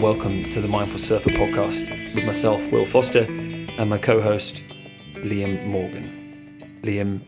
welcome to the Mindful Surfer podcast with myself, Will Foster, and my co host, Liam Morgan. Liam,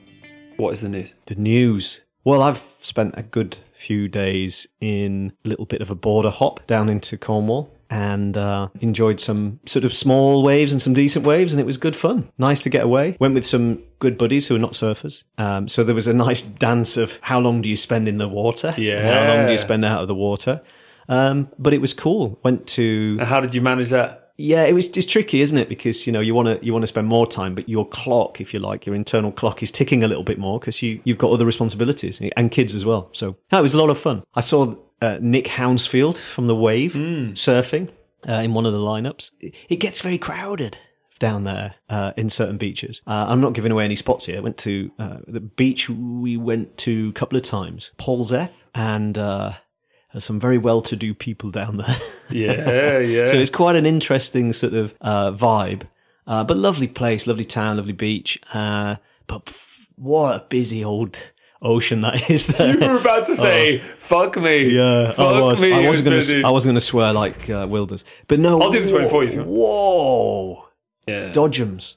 what is the news? The news. Well, I've spent a good few days in a little bit of a border hop down into Cornwall and uh, enjoyed some sort of small waves and some decent waves, and it was good fun. Nice to get away. Went with some good buddies who are not surfers. Um, so there was a nice dance of how long do you spend in the water? Yeah. How long do you spend out of the water? Um, but it was cool. Went to And how did you manage that? yeah, it was it's tricky, isn't it? Because you know you want to you want to spend more time, but your clock, if you like, your internal clock is ticking a little bit more because you you've got other responsibilities and kids as well. So no, it was a lot of fun. I saw uh, Nick Hounsfield from the Wave surfing uh, in one of the lineups. It- It gets very crowded down there uh, in certain beaches. Uh, I'm not giving away any spots here. I went to uh, the beach we went to a couple of times, Polzeath, and uh, there's some very well-to-do people down there. Yeah, yeah. So it's quite an interesting sort of uh, vibe, uh, but lovely place, lovely town, lovely beach. Uh, but pff, what a busy old ocean that is there. you were about to say, fuck me. Yeah, I was. Me, I wasn't going to. I wasn't going to swear like uh, Wilders, but no. I'll do the swearing for you if you want. Whoa, Yeah. dodgems.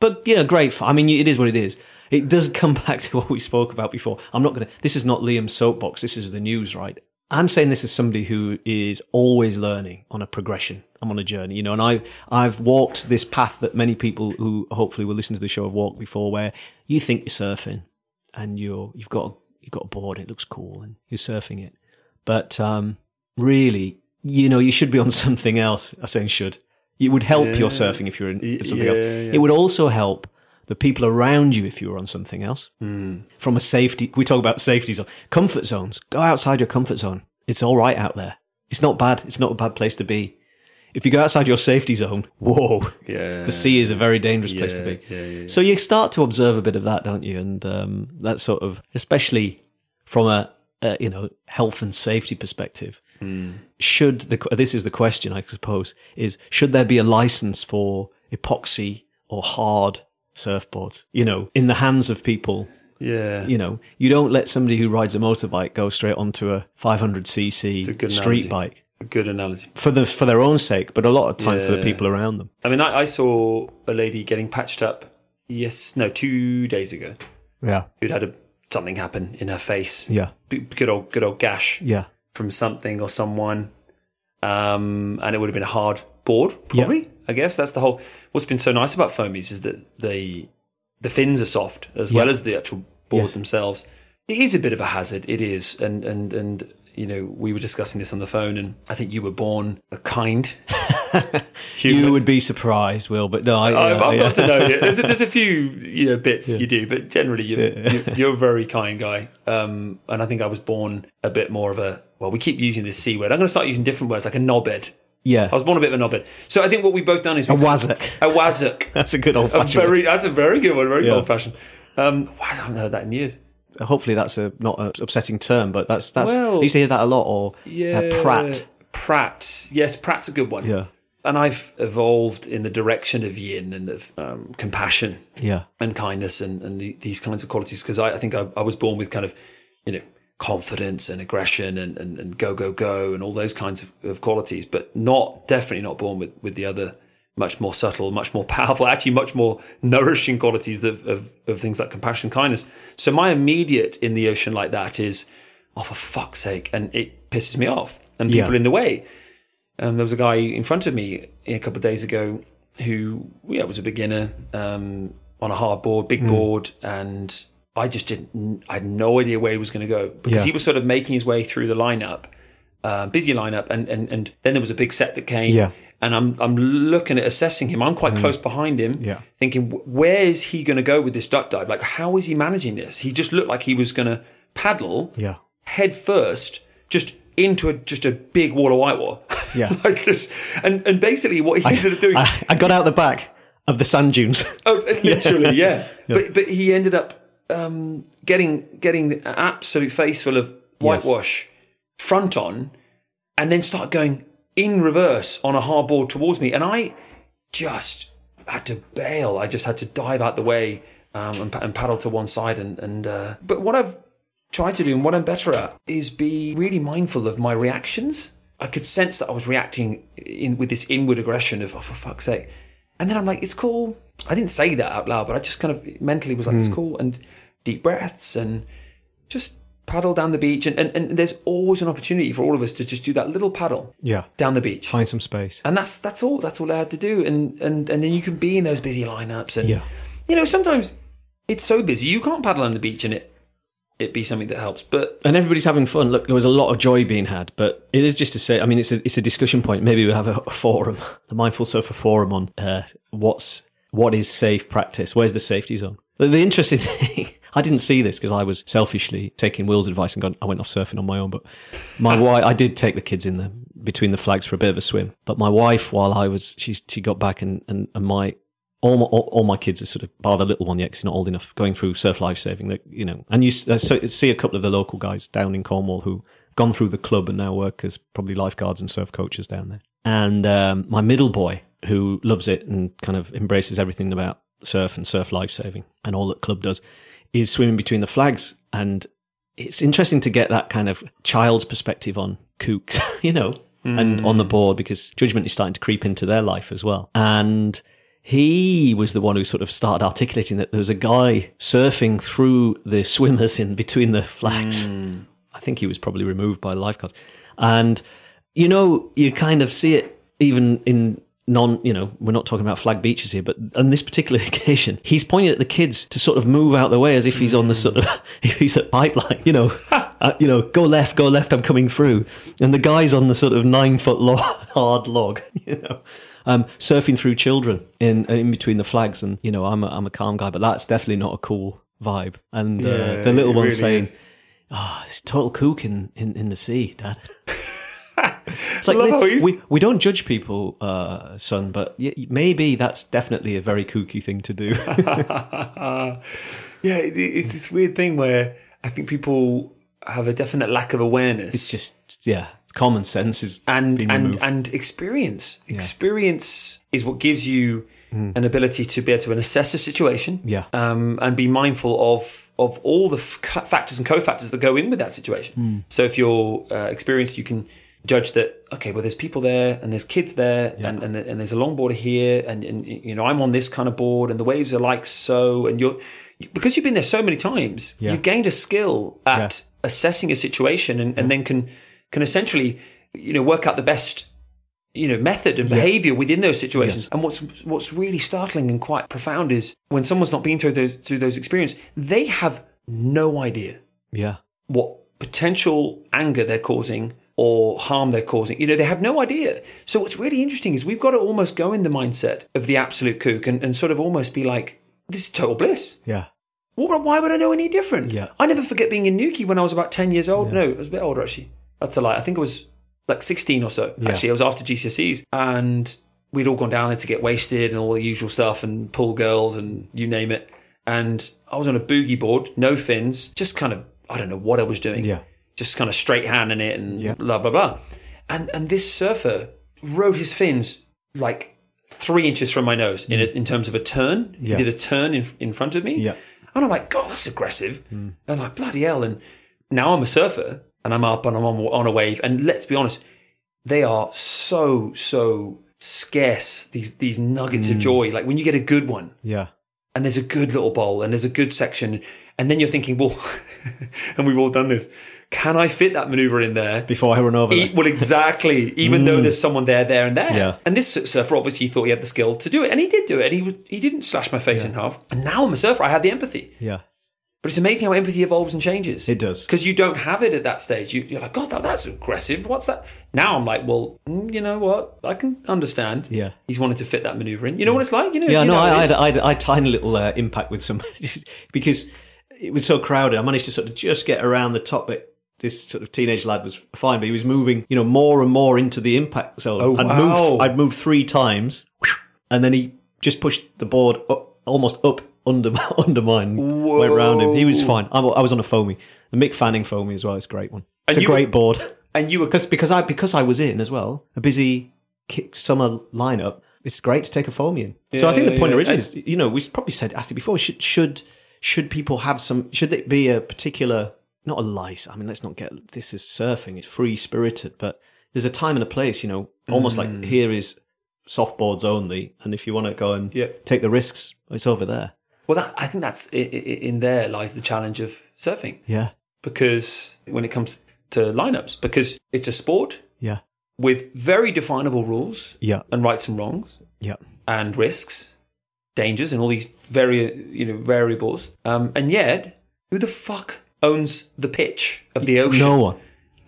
But yeah, great. I mean, it is what it is. It does come back to what we spoke about before. I'm not going to. This is not Liam's soapbox. This is the news, right? I'm saying this as somebody who is always learning on a progression. I'm on a journey, you know, and I've I've walked this path that many people who hopefully will listen to the show have walked before, where you think you're surfing and you're you've got you've got a board, it looks cool, and you're surfing it, but um, really, you know, you should be on something else. I'm saying should. It would help your surfing if you're in something yeah, else. yeah. It would also help the people around you if you were on something else. Hmm. From a safety, we talk about safety zone, comfort zones. Go outside your comfort zone. It's all right out there. It's not bad. It's not a bad place to be. If you go outside your safety zone, whoa, Yeah. the sea is a very dangerous place to be. yeah, yeah, yeah. So you start to observe a bit of that, don't you? And um, that sort of, especially from a, a you know health and safety perspective, Hmm. should the this is the question I suppose is should there be a license for epoxy or hard surfboards? You know, in the hands of people. Yeah. You know, you don't let somebody who rides a motorbike go straight onto a 500cc a street analogy. bike A good analogy. for the for their own sake, but a lot of time for the people around them. I mean, I, I saw a lady getting patched up, yes, no, two days ago, Yeah, who'd had a, something happen in her face. yeah, Good old, good old gash yeah. from something or someone. Um, and it would have been a hard board, probably. I guess that's the whole. What's been so nice about foamies is that they, the fins are soft as well as the actual board Yes. themselves. It is a bit of a hazard. It is, and and and you know, we were discussing this on the phone, and I think you were born a kind. You would be surprised, Will, but no, I, I've, yeah, I've yeah. got to know you. There's a, there's a few you know bits you do, but generally you, you, you're a very kind guy. Um, and I think I was born a bit more of a well. We keep using this c word. I'm going to start using different words like a knobhead. Yeah. I was born a bit of a knobhead. So I think what we've both done is A wazzock. A wazzock. That's a good old fashioned. very that's a very good one. Very Yeah. old fashioned. Um, wow, I haven't heard that in years. Hopefully, that's a not an upsetting term, but that's that's. Well, I used to hear that a lot. Or Yeah, uh, Pratt. Pratt. Yes, Pratt's a good one. Yeah, And I've evolved in the direction of yin and of um, compassion. yeah, and kindness and, and the, these kinds of qualities because I, I think I, I was born with kind of you know confidence and aggression and, and, and go go go and all those kinds of, of qualities but not definitely not born with, with the other much more subtle much more powerful actually much more nourishing qualities of, of, of things like compassion kindness. So my immediate in the ocean like that is oh for fuck's sake and it pisses me off and people Yeah. in the way. Um, there was a guy in front of me a couple of days ago who yeah was a beginner um, on a hard board, big board, and I just didn't. I had no idea where he was going to go because Yeah. he was sort of making his way through the lineup, uh, busy lineup, and, and and then there was a big set that came. Yeah. And I'm I'm looking at assessing him. I'm quite close behind him. Yeah. Thinking, where is he going to go with this duck dive? Like, how is he managing this? He just looked like he was going to paddle yeah, head first, just into a, just a big wall of whitewater. Yeah. like this. And and basically what he ended up doing I, I got out the back of the sand dunes. Oh, literally, yeah. But but he ended up um, getting getting absolute face full of whitewash front on, and then start going in reverse on a hard board towards me, and I just had to bail. I just had to dive out the way um, and, and paddle to one side. And and uh, but what I've tried to do and what I'm better at is be really mindful of my reactions. I could sense that I was reacting in with this inward aggression of, oh, for fuck's sake. And then I'm like, it's cool. I didn't say that out loud, but I just kind of mentally was like, it's hmm. cool. And deep breaths and just paddle down the beach. And, and, and there's always an opportunity for all of us to just do that little paddle Yeah. down the beach. Find some space. And that's that's all. That's all I had to do. And and and then you can be in those busy lineups. And Yeah. you know, sometimes it's so busy you can't paddle on the beach and it it be something that helps. But and everybody's having fun. Look, there was a lot of joy being had, but it is just to say. I mean, it's a it's a discussion point. Maybe we have a, a forum, the Mindful Surfer forum on uh, what's what is safe practice. Where's the safety zone? The, the interesting thing, I didn't see this because I was selfishly taking Will's advice and gone. I went off surfing on my own, but my wife, I did take the kids in there between the flags for a bit of a swim. But my wife, while I was, she she got back and and, and my all my, all, all my kids are sort of, bar the little one yet, 'cause he's not old enough, going through surf life saving. Like, you know, and you uh, so, see a couple of the local guys down in Cornwall who gone through the club and now work as probably lifeguards and surf coaches down there. And um, my middle boy, who loves it and kind of embraces everything about surf and surf life saving and all that club does, is swimming between the flags. And it's interesting to get that kind of child's perspective on kooks, you know, and on the board because judgment is starting to creep into their life as well. And he was the one who sort of started articulating that there was a guy surfing through the swimmers in between the flags. I think he was probably removed by the lifeguards. And, you know, you kind of see it even in non, you know, we're not talking about flag beaches here, but on this particular occasion, he's pointing at the kids to sort of move out the way as if he's on the sort of, if he's at pipeline, you know, uh, you know, go left, go left, I'm coming through. And the guy's on the sort of nine foot log, hard log, you know, um, surfing through children in, in between the flags. And, you know, I'm a, I'm a calm guy, but that's definitely not a cool vibe. And uh, Yeah, the little one really saying, is. Oh, it's total kook in, in, in the sea, Dad. it's like we, we don't judge people, uh, son, but y- maybe that's definitely a very kooky thing to do. yeah, it, it's this weird thing where I think people have a definite lack of awareness. it's just yeah, common sense is and and removed. and experience. Experience is what gives you an ability to be able to assess a situation, Mm. Yeah. um, and be mindful of of all the f- factors and cofactors that go in with that situation. Mm. So if you're uh, experienced, you can judge that. Okay, well, there's people there, and there's kids there, and, and and there's a longboarder here, and, and you know I'm on this kind of board, and the waves are like so, and you're because you've been there so many times, Yeah. you've gained a skill at assessing a situation, and, and then can can essentially you know work out the best you know method and behavior within those situations. And what's what's really startling and quite profound is when someone's not been through those through those experiences, they have no idea yeah, what potential anger they're causing or harm they're causing. You know, they have no idea. So what's really interesting is we've got to almost go in the mindset of the absolute kook and, and sort of almost be like, this is total bliss. yeah, Well, why would I know any different? Yeah. I never forget being in Newquay when I was about 10 years old. No, I was a bit older actually. That's a lie. I think it was like 16 or so. Actually, I was after GCSEs and we'd all gone down there to get wasted and all the usual stuff and pull girls and you name it. And I was on a boogie board, no fins, just kind of, I don't know what I was doing. Yeah. Just kind of straight handing it and Yeah. blah, blah, blah. And, and this surfer rode his fins like three inches from my nose in, a, in terms of a turn. Mm. Yeah. He did a turn in, in front of me. Yeah. And I'm like, God, that's aggressive. Mm. And I'm like, bloody hell. And now I'm a surfer and I'm up and I'm on, on a wave. And let's be honest, they are so, so scarce, these, these nuggets Mm. of joy. Like when you get a good one yeah, and there's a good little bowl and there's a good section. And then you're thinking, well, and we've all done this. Can I fit that maneuver in there? before I run over. E- well, exactly. Even though there's someone there, there, and there. Mm. Yeah. And this surfer obviously thought he had the skill to do it, and he did do it. And he he didn't slash my face in half. And now I'm a surfer. I have the empathy. Yeah, But it's amazing how empathy evolves and changes. it does. because you don't have it at that stage. You, you're like, God, that, that's aggressive. What's that? Now I'm like, well, mm, you know what? I can understand. Yeah. He's wanted to fit that maneuver in. You know what it's like? You know. Yeah, you no, know I, I, had, I, had, I had tiny little uh, impact with some because it was so crowded. I managed to sort of just get around the top bit. This sort of teenage lad was fine, but he was moving, you know, more and more into the impact zone. Oh, I'd wow. moved, I'd moved three times, and then he just pushed the board up, almost up under under mine, went round him. He was fine. I, I was on a foamy, the Mick Fanning foamy as well. It's a great one. It's And a you- great board and you were because because I because I was in as well a busy summer lineup. It's great to take a foamy in. so I think Yeah, the point yeah. originally is, you know, we probably said asked it before. Should should should people have some? Should it be a particular not a lice? I mean, let's not get this is surfing. It's free spirited, but there's a time and a place. You know, almost like mm. here is softboards only, and if you want to go and Yeah. take the risks, it's over there. Well, that, I think that's in there lies the challenge of surfing Yeah, because when it comes to lineups, because it's a sport yeah, with very definable rules yeah, and rights and wrongs yeah, and risks, dangers, and all these very you know variables. Um, and yet, who the fuck owns the pitch of the ocean? no one.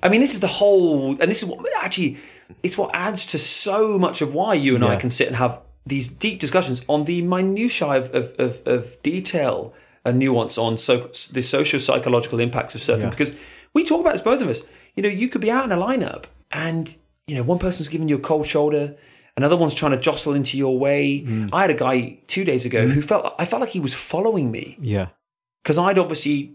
I mean, this is the whole, and this is what actually, it's what adds to so much of why you and I can sit and have these deep discussions on the minutiae of, of, of, of detail and nuance on so, the socio psychological impacts of surfing. Yeah. Because we talk about this, both of us. You know, you could be out in a lineup and, you know, one person's giving you a cold shoulder. Another one's trying to jostle into your way. Mm. I had a guy two days ago who felt I felt like he was following me Yeah. because I'd obviously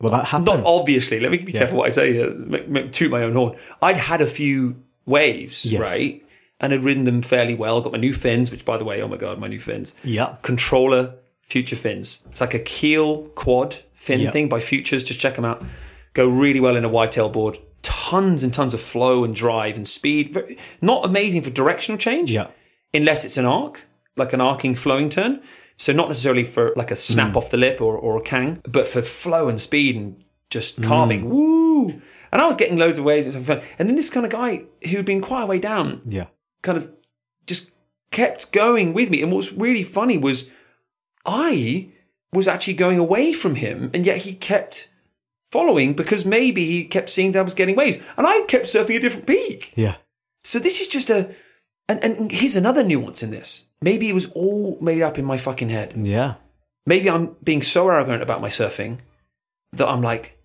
Well, that happens. not obviously. Let me be careful what I say here. Make, make, toot my own horn. I'd had a few waves, Yes. right, and had ridden them fairly well. Got my new fins, which, by the way, oh my god, my new fins. Yeah. Controller Future fins. It's like a keel quad fin Yeah. thing by Futures. Just check them out. Go really well in a whitetail board. Tons and tons of flow and drive and speed. Very, not amazing for directional change Yeah. unless it's an arc, like an arcing flowing turn. So not necessarily for like a snap mm. off the lip or, or a kang, but for flow and speed and just mm. carving. Woo! And I was getting loads of waves. And then this kind of guy who'd been quite a way down Yeah. Kind of just kept going with me. And what was really funny was I was actually going away from him, and yet he kept following because maybe he kept seeing that I was getting waves. And I kept surfing a different peak. Yeah. So this is just a, and, and here's another nuance in this. Maybe it was all made up in my fucking head. Yeah. Maybe I'm being so arrogant about my surfing that I'm like,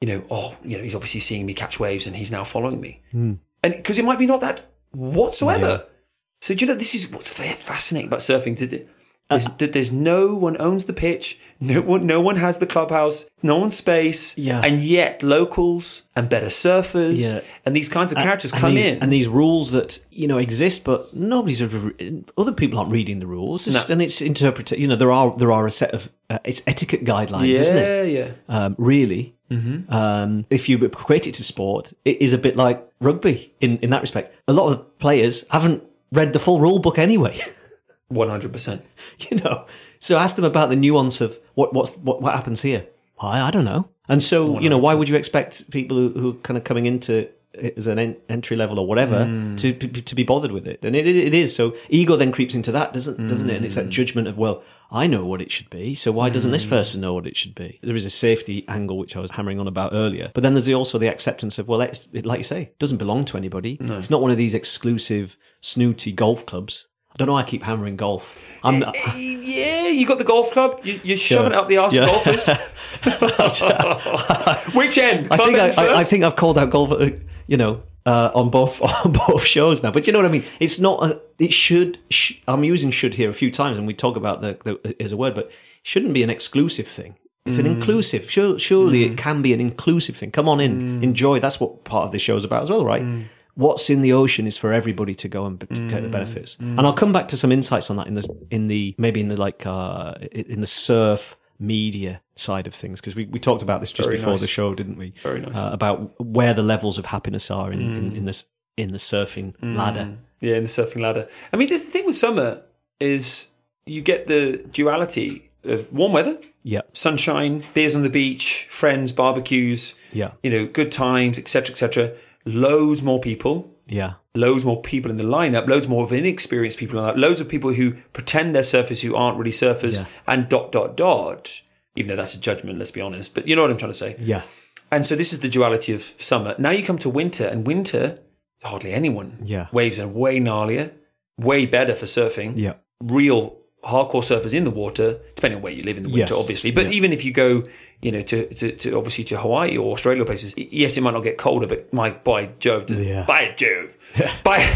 you know, oh, you know, he's obviously seeing me catch waves and he's now following me. Hmm. And because it might be not that whatsoever. Yeah. So do you know this is what's very fascinating about surfing? Did- There's, that there's no one owns the pitch, no one, no one has the clubhouse, no one's space, Yeah. and yet locals and better surfers Yeah. and these kinds of characters and come these, in. and these rules that you know exist, but nobody's ever, other people aren't reading the rules, It's- No. and it's interpreted. You know, there are there are a set of uh, it's etiquette guidelines, yeah, isn't it? yeah. Um, really, mm-hmm. um, if you equate it to sport, it is a bit like rugby in in that respect. A lot of the players haven't read the full rule book anyway. One hundred percent. you know. So ask them about the nuance of what what's what, what happens here. Why I don't know. And so you know, why would you expect people who, who are kind of coming into as an en- entry level or whatever hmm. to to to be bothered with it? And it, it, is so ego then creeps into that, doesn't doesn't it? And it's that hmm. judgment of well, I know what it should be, so why doesn't this hmm. person know what it should be? There is a safety angle which I was hammering on about earlier, but then there's also the acceptance of well, it's, it, like you say, it doesn't belong to anybody. It's not one of these exclusive snooty golf clubs. I don't know. why I keep hammering golf. I'm, eh, eh, Yeah, you got the golf club. You, you're shoving it up the arse Yeah. of golfers. Which end? I think I, I, I think I've called out golf, uh, you know, uh, on both on both shows now. But you know what I mean? It's not. A, it should. Sh- I'm using "should" here a few times, and we talk about the, the as a word, but shouldn't be an exclusive thing. It's Mm. an inclusive. Sure, surely it can be an inclusive thing. Come on in, Mm. enjoy. That's what part of this show is about as well, right? What's in the ocean is for everybody to go and b- to Mm. take the benefits. And I'll come back to some insights on that in the in the maybe in the like uh, in the surf media side of things because we, we talked about this just Very before nice. the show, didn't we? Very nice. uh, about where the levels of happiness are in, in, in this in the surfing ladder. Yeah, in the surfing ladder. I mean, this the thing with summer is you get the duality of warm weather, Yeah, sunshine, beers on the beach, friends, barbecues, yeah, you know, good times, etc., etc. Loads more people, yeah, loads more people in the lineup, loads more of inexperienced people in the lineup, loads of people who pretend they're surfers who aren't really surfers, Yeah. and dot dot dot. Even though that's a judgment, let's be honest. But you know what I'm trying to say. yeah, And so this is the duality of summer. Now you come to winter, and winter, hardly anyone. Yeah. Waves are way gnarlier, way better for surfing. yeah, Real hardcore surfers in the water, depending on where you live in the winter, Yes. obviously. But Yeah. even if you go, you know, to, to, to obviously to Hawaii or Australia places, yes, it might not get colder, but my by Jove, does, Yeah. by Jove, by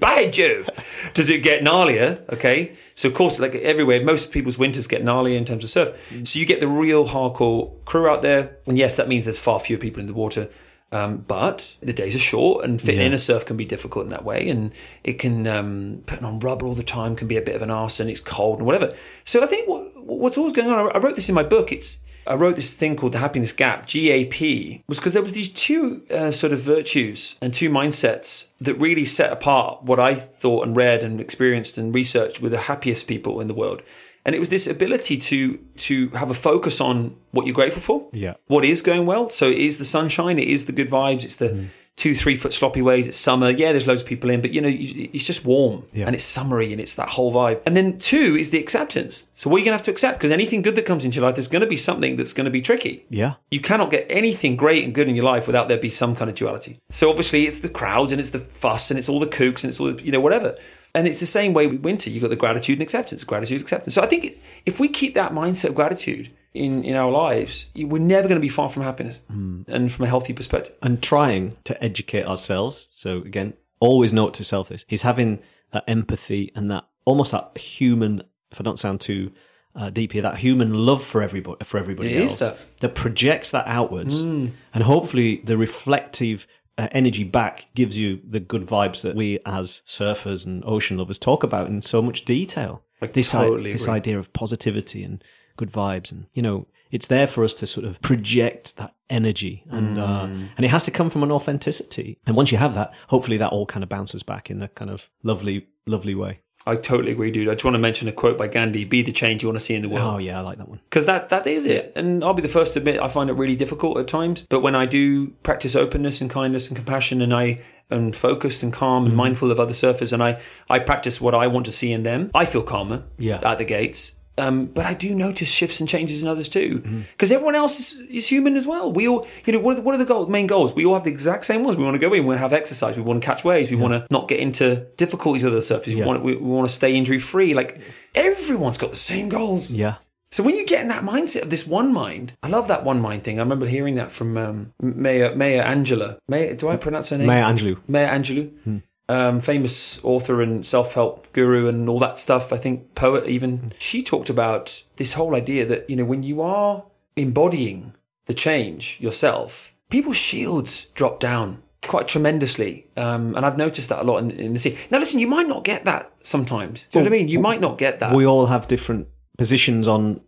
by Jove, does it get gnarlier? Okay, so of course, like everywhere, most people's winters get gnarlier in terms of surf. So you get the real hardcore crew out there, and yes, that means there's far fewer people in the water. Um, but the days are short, and fitting Yeah. in a surf can be difficult in that way, and it can um, putting on rubber all the time can be a bit of an arse, and it's cold and whatever. So I think what, what's always going on. I wrote this in my book. It's I wrote this thing called the happiness gap, GAP, was because there was these two uh, sort of virtues and two mindsets that really set apart what I thought and read and experienced and researched with the happiest people in the world. And it was this ability to to have a focus on what you're grateful for, Yeah. what is going well. So it is the sunshine, it is the good vibes, it's the Mm. Two, three foot sloppy ways. It's summer, yeah. There's loads of people in, but you know, it's just warm Yeah. and it's summery and it's that whole vibe. And then two is the acceptance. So what are you gonna have to accept? Because anything good that comes into your life, there's going to be something that's going to be tricky. Yeah. You cannot get anything great and good in your life without there be some kind of duality. So obviously it's the crowds and it's the fuss and it's all the kooks and it's all the, you know whatever. And it's the same way with winter. You've got the gratitude and acceptance, gratitude, acceptance. So I think if we keep that mindset of gratitude in, in our lives, we're never going to be far from happiness and from a healthy perspective. and trying to educate ourselves. So again, always note to self this: he's having that empathy and that almost that human. If I don't sound too uh, deep here, that human love for everybody for everybody It is else that. projects that outwards, and hopefully the reflective. Uh, energy back gives you the good vibes that we as surfers and ocean lovers talk about in so much detail. this i- this idea of positivity and good vibes, and you know, it's there for us to sort of project that energy, and uh, Mm. and it has to come from an authenticity. And once you have that, hopefully that all kind of bounces back in the kind of lovely, lovely way. I totally agree, dude. I just want to mention a quote by Gandhi: "Be the change you want to see in the world." Oh yeah, I like that one. because that that is it. And I'll be the first to admit I find it really difficult at times. But when I do practice openness and kindness and compassion, and I am focused and calm and mindful of other surfers, and I I practice what I want to see in them, I feel calmer. Yeah. at the gates. Um, but I do notice shifts and changes in others too, because everyone else is, is human as well. We all, you know, what are, what are the goals, main goals? We all have the exact same ones. We want to go in, we want to have exercise, we want to catch waves, we want to not get into difficulties with other surfers. We Yeah. want, we, we want to stay injury free. Like everyone's got the same goals. Yeah, So when you get in that mindset of this one mind, I love that one mind thing. I remember hearing that from um, Maya Maya Angela. Maya, do I pronounce her name? Maya Angelou. Maya Angelou, um, famous author and self-help guru and all that stuff. I think poet even. She talked about this whole idea that you know when you are embodying the change yourself, people's shields drop down quite tremendously. Um, and I've noticed that a lot in, in the sea. Now, listen, you might not get that sometimes. Do you know what I mean? You might not get that. We all have different positions on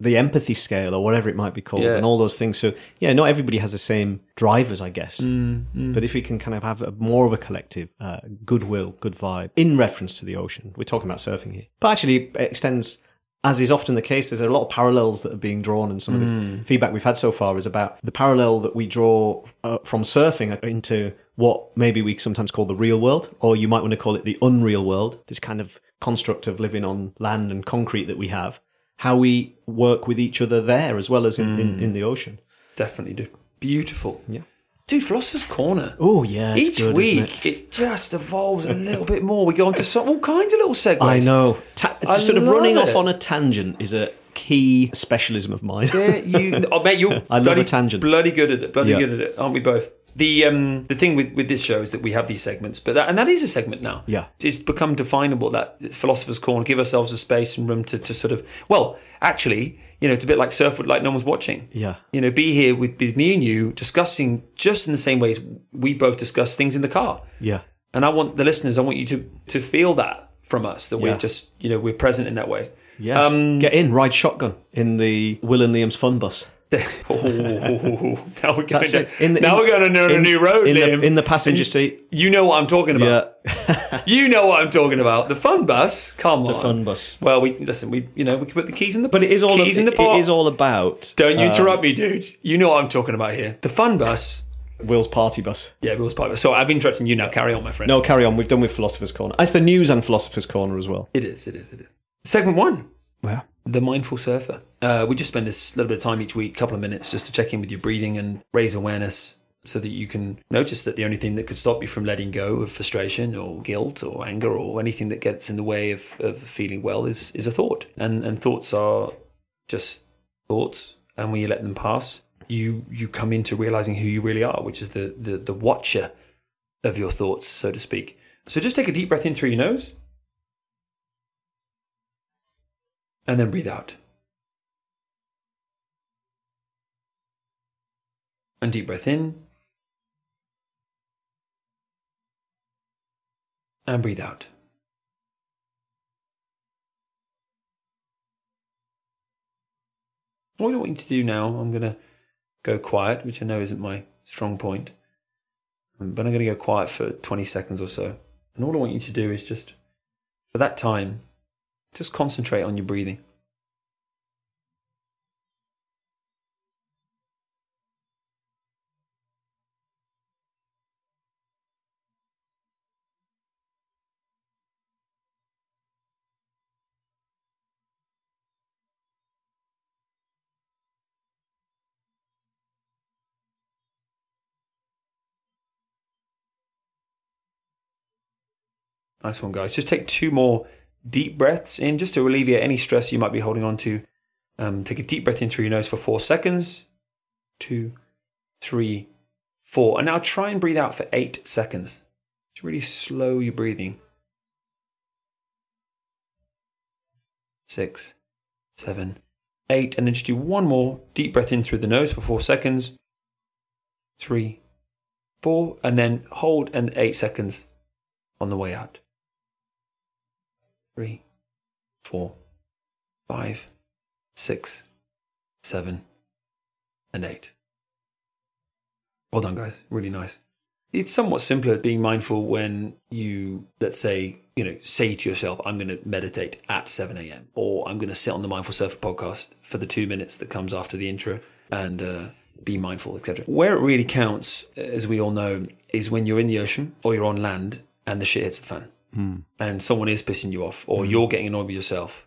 the empathy scale or whatever it might be called, Yeah. and all those things. So yeah, not everybody has the same drivers, I guess. Mm, But if we can kind of have a, more of a collective uh, goodwill, good vibe in reference to the ocean, we're talking about surfing here. But actually, it extends. As is often the case, there's a lot of parallels that are being drawn, and some of the feedback we've had so far is about the parallel that we draw uh, from surfing into what maybe we sometimes call the real world, or you might want to call it the unreal world. This kind of construct of living on land and concrete that we have, how we work with each other there as well as in, in, mm. in the ocean. Definitely do. Beautiful. Yeah. Dude, Philosopher's Corner. Oh yeah, it's Each good, week, isn't it? it? just evolves a little bit more. We go on to some, all kinds of little segues. I know. Ta- I just sort of running it. off on a tangent is a key specialism of mine. Yeah, you, oh, mate, you're I love bloody, a tangent. bloody good at it. Bloody Yeah. good at it, aren't we both? The um the thing with, with this show is that we have these segments, but that and that is a segment now. Yeah. it's become definable that philosopher's corner. Give ourselves a space and room to, to sort of well, actually, you know, it's a bit like surf like no one's watching. Yeah. you know, be here with, with me and you discussing just in the same ways we both discuss things in the car. Yeah. And I want the listeners, I want you to to feel that from us that Yeah. we're just you know we're present in that way. Yeah. Um, Get in, ride shotgun in the Will and Liam's fun bus. oh, now we're going to. In the- now in- we're going to in- a new road, in Liam. the, in the passenger seat. you know what I'm talking about. Yeah. You know what I'm talking about. The fun bus. Come on. The fun bus. Well, we listen. We you know we can put the keys in the But it is all keys in the it pot. is all about Don't you interrupt um, me, dude. You know what I'm talking about here. The fun bus. Will's party bus. Yeah, Will's party bus. So I've interrupted you now. Carry on, my friend. No, carry on. We've done with Philosopher's Corner. It's the news and Philosopher's Corner as well. It is. It is. It is. Segment one. The Mindful Surfer. Uh, we just spend this little bit of time each week, a couple of minutes, just to check in with your breathing and raise awareness so that you can notice that the only thing that could stop you from letting go of frustration or guilt or anger or anything that gets in the way of, of feeling well is, is a thought. And, and thoughts are just thoughts. And when you let them pass, you, you come into realizing who you really are, which is the, the, the watcher of your thoughts, so to speak. So just take a deep breath in through your nose. And then breathe out. And deep breath in. And breathe out. All I want you to do now, I'm going to go quiet, which I know isn't my strong point, um, but I'm going to go quiet for 20 seconds or so. And all I want you to do is just, for that time, just concentrate on your breathing. Nice one, guys. Just take two more deep breaths in just to alleviate any stress you might be holding on to. Um, take a deep breath in through your nose for four seconds. Two, three, four. And now try and breathe out for eight seconds. Just really slow your breathing. Six, seven, eight. And then just do one more deep breath in through the nose for four seconds. Three, four. And then hold and eight seconds on the way out three, four, five, six, seven, and eight. Well done, guys. Really nice. It's somewhat simpler being mindful when you, let's say, you know, say to yourself, I'm going to meditate at 7 a.m. or I'm going to sit on the Mindful Surfer podcast for the two minutes that comes after the intro and uh, be mindful, etc. Where it really counts, as we all know, is when you're in the ocean or you're on land and the shit hits the fan mm. and someone is pissing you off, or mm. you're getting annoyed with yourself,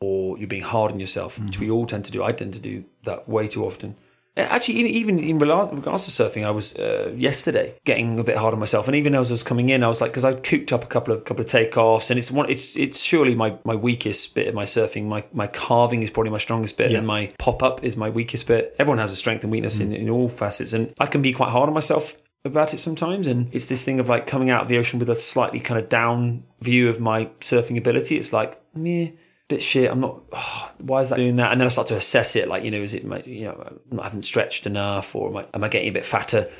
or you're being hard on yourself, mm. which we all tend to do. I tend to do that way too often. Actually, even in regards to surfing, I was uh, yesterday getting a bit hard on myself, and even as I was coming in, I was like, because I cooked up a couple of couple of takeoffs, and it's one, it's it's surely my, my weakest bit of my surfing. My my carving is probably my strongest bit, yeah. and my pop up is my weakest bit. Everyone has a strength and weakness mm. in, in all facets, and I can be quite hard on myself about it sometimes. And it's this thing of like coming out of the ocean with a slightly kind of down view of my surfing ability. It's like, meh, bit shit. I'm not, oh, why is that doing that? And then I start to assess it like, you know, is it, my, you know, I haven't stretched enough or am I, am I getting a bit fatter?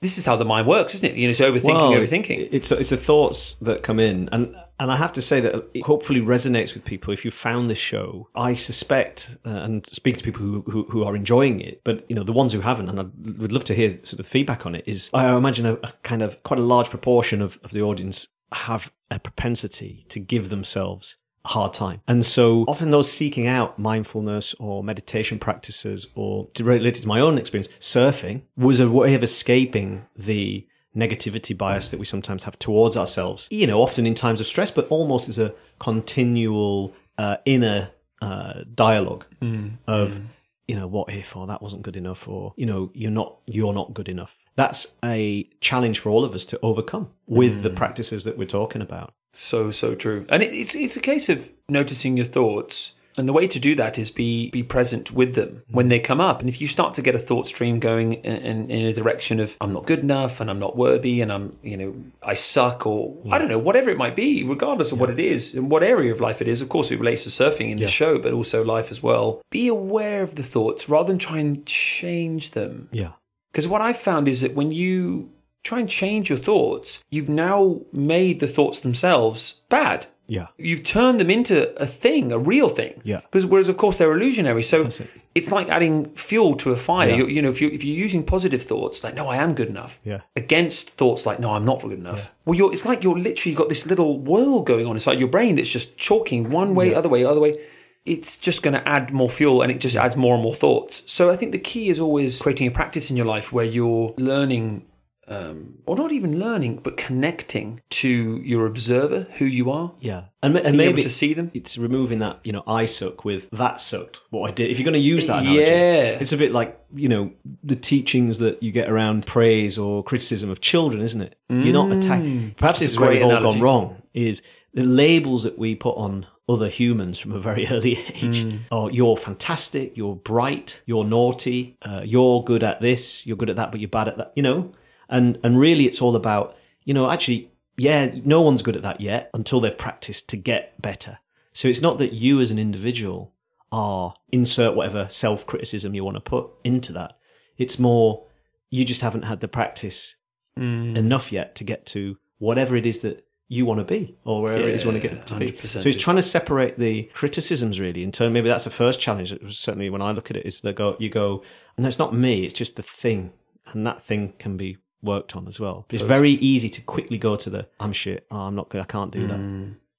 This is how the mind works, isn't it? You know, it's overthinking, well, overthinking. It's, it's the thoughts that come in. And and I have to say that it hopefully resonates with people. If you found this show, I suspect, uh, and speak to people who, who, who are enjoying it, but you know the ones who haven't, and I would love to hear sort of feedback on it. Is I imagine a, a kind of quite a large proportion of, of the audience have a propensity to give themselves a hard time, and so often those seeking out mindfulness or meditation practices, or related to my own experience, surfing was a way of escaping the negativity bias that we sometimes have towards ourselves, you know, often in times of stress, but almost as a continual uh, inner uh, dialogue mm. of, mm. you know, what if, or that wasn't good enough, or, you know, you're not, you're not good enough. That's a challenge for all of us to overcome with mm. the practices that we're talking about. So, so true. And it, it's, it's a case of noticing your thoughts and the way to do that is be be present with them when they come up. And if you start to get a thought stream going in, in, in a direction of I'm not good enough and I'm not worthy and I'm you know I suck or yeah. I don't know whatever it might be, regardless of yeah. what it is and what area of life it is. Of course, it relates to surfing in yeah. the show, but also life as well. Be aware of the thoughts rather than try and change them. Yeah. Because what I've found is that when you try and change your thoughts, you've now made the thoughts themselves bad. Yeah. You've turned them into a thing, a real thing. Yeah. Because whereas of course they're illusionary. So it. it's like adding fuel to a fire. Yeah. You, you, know, if you if you're using positive thoughts like no, I am good enough. Yeah. Against thoughts like no, I'm not good enough. Yeah. Well, you're it's like you're literally got this little whirl going on inside your brain that's just chalking one way, yeah. other way, other way. It's just going to add more fuel and it just adds more and more thoughts. So I think the key is always creating a practice in your life where you're learning um, or not even learning, but connecting to your observer, who you are. Yeah, and, and maybe to see them. It's removing that you know I suck with that sucked what I did. If you're going to use that, analogy, yeah, it's a bit like you know the teachings that you get around praise or criticism of children, isn't it? Mm. You're not attacking. Mm. Perhaps this is where we've all gone wrong. Is the labels that we put on other humans from a very early age. Mm. Oh, you're fantastic, you're bright, you're naughty, uh, you're good at this, you're good at that, but you're bad at that. You know, and, and really it's all about, you know, actually, yeah, no one's good at that yet until they've practiced to get better. So it's not that you as an individual are insert whatever self criticism you want to put into that. It's more you just haven't had the practice mm. enough yet to get to whatever it is that you want to be or wherever it is you want to get to be. 100% So he's trying to separate the criticisms really in terms. Maybe that's the first challenge. It was certainly when I look at it is the go you go, and it's not me. It's just the thing, and that thing can be worked on as well. But it's very easy to quickly go to the I'm shit. Oh, I'm not good. I can't do that.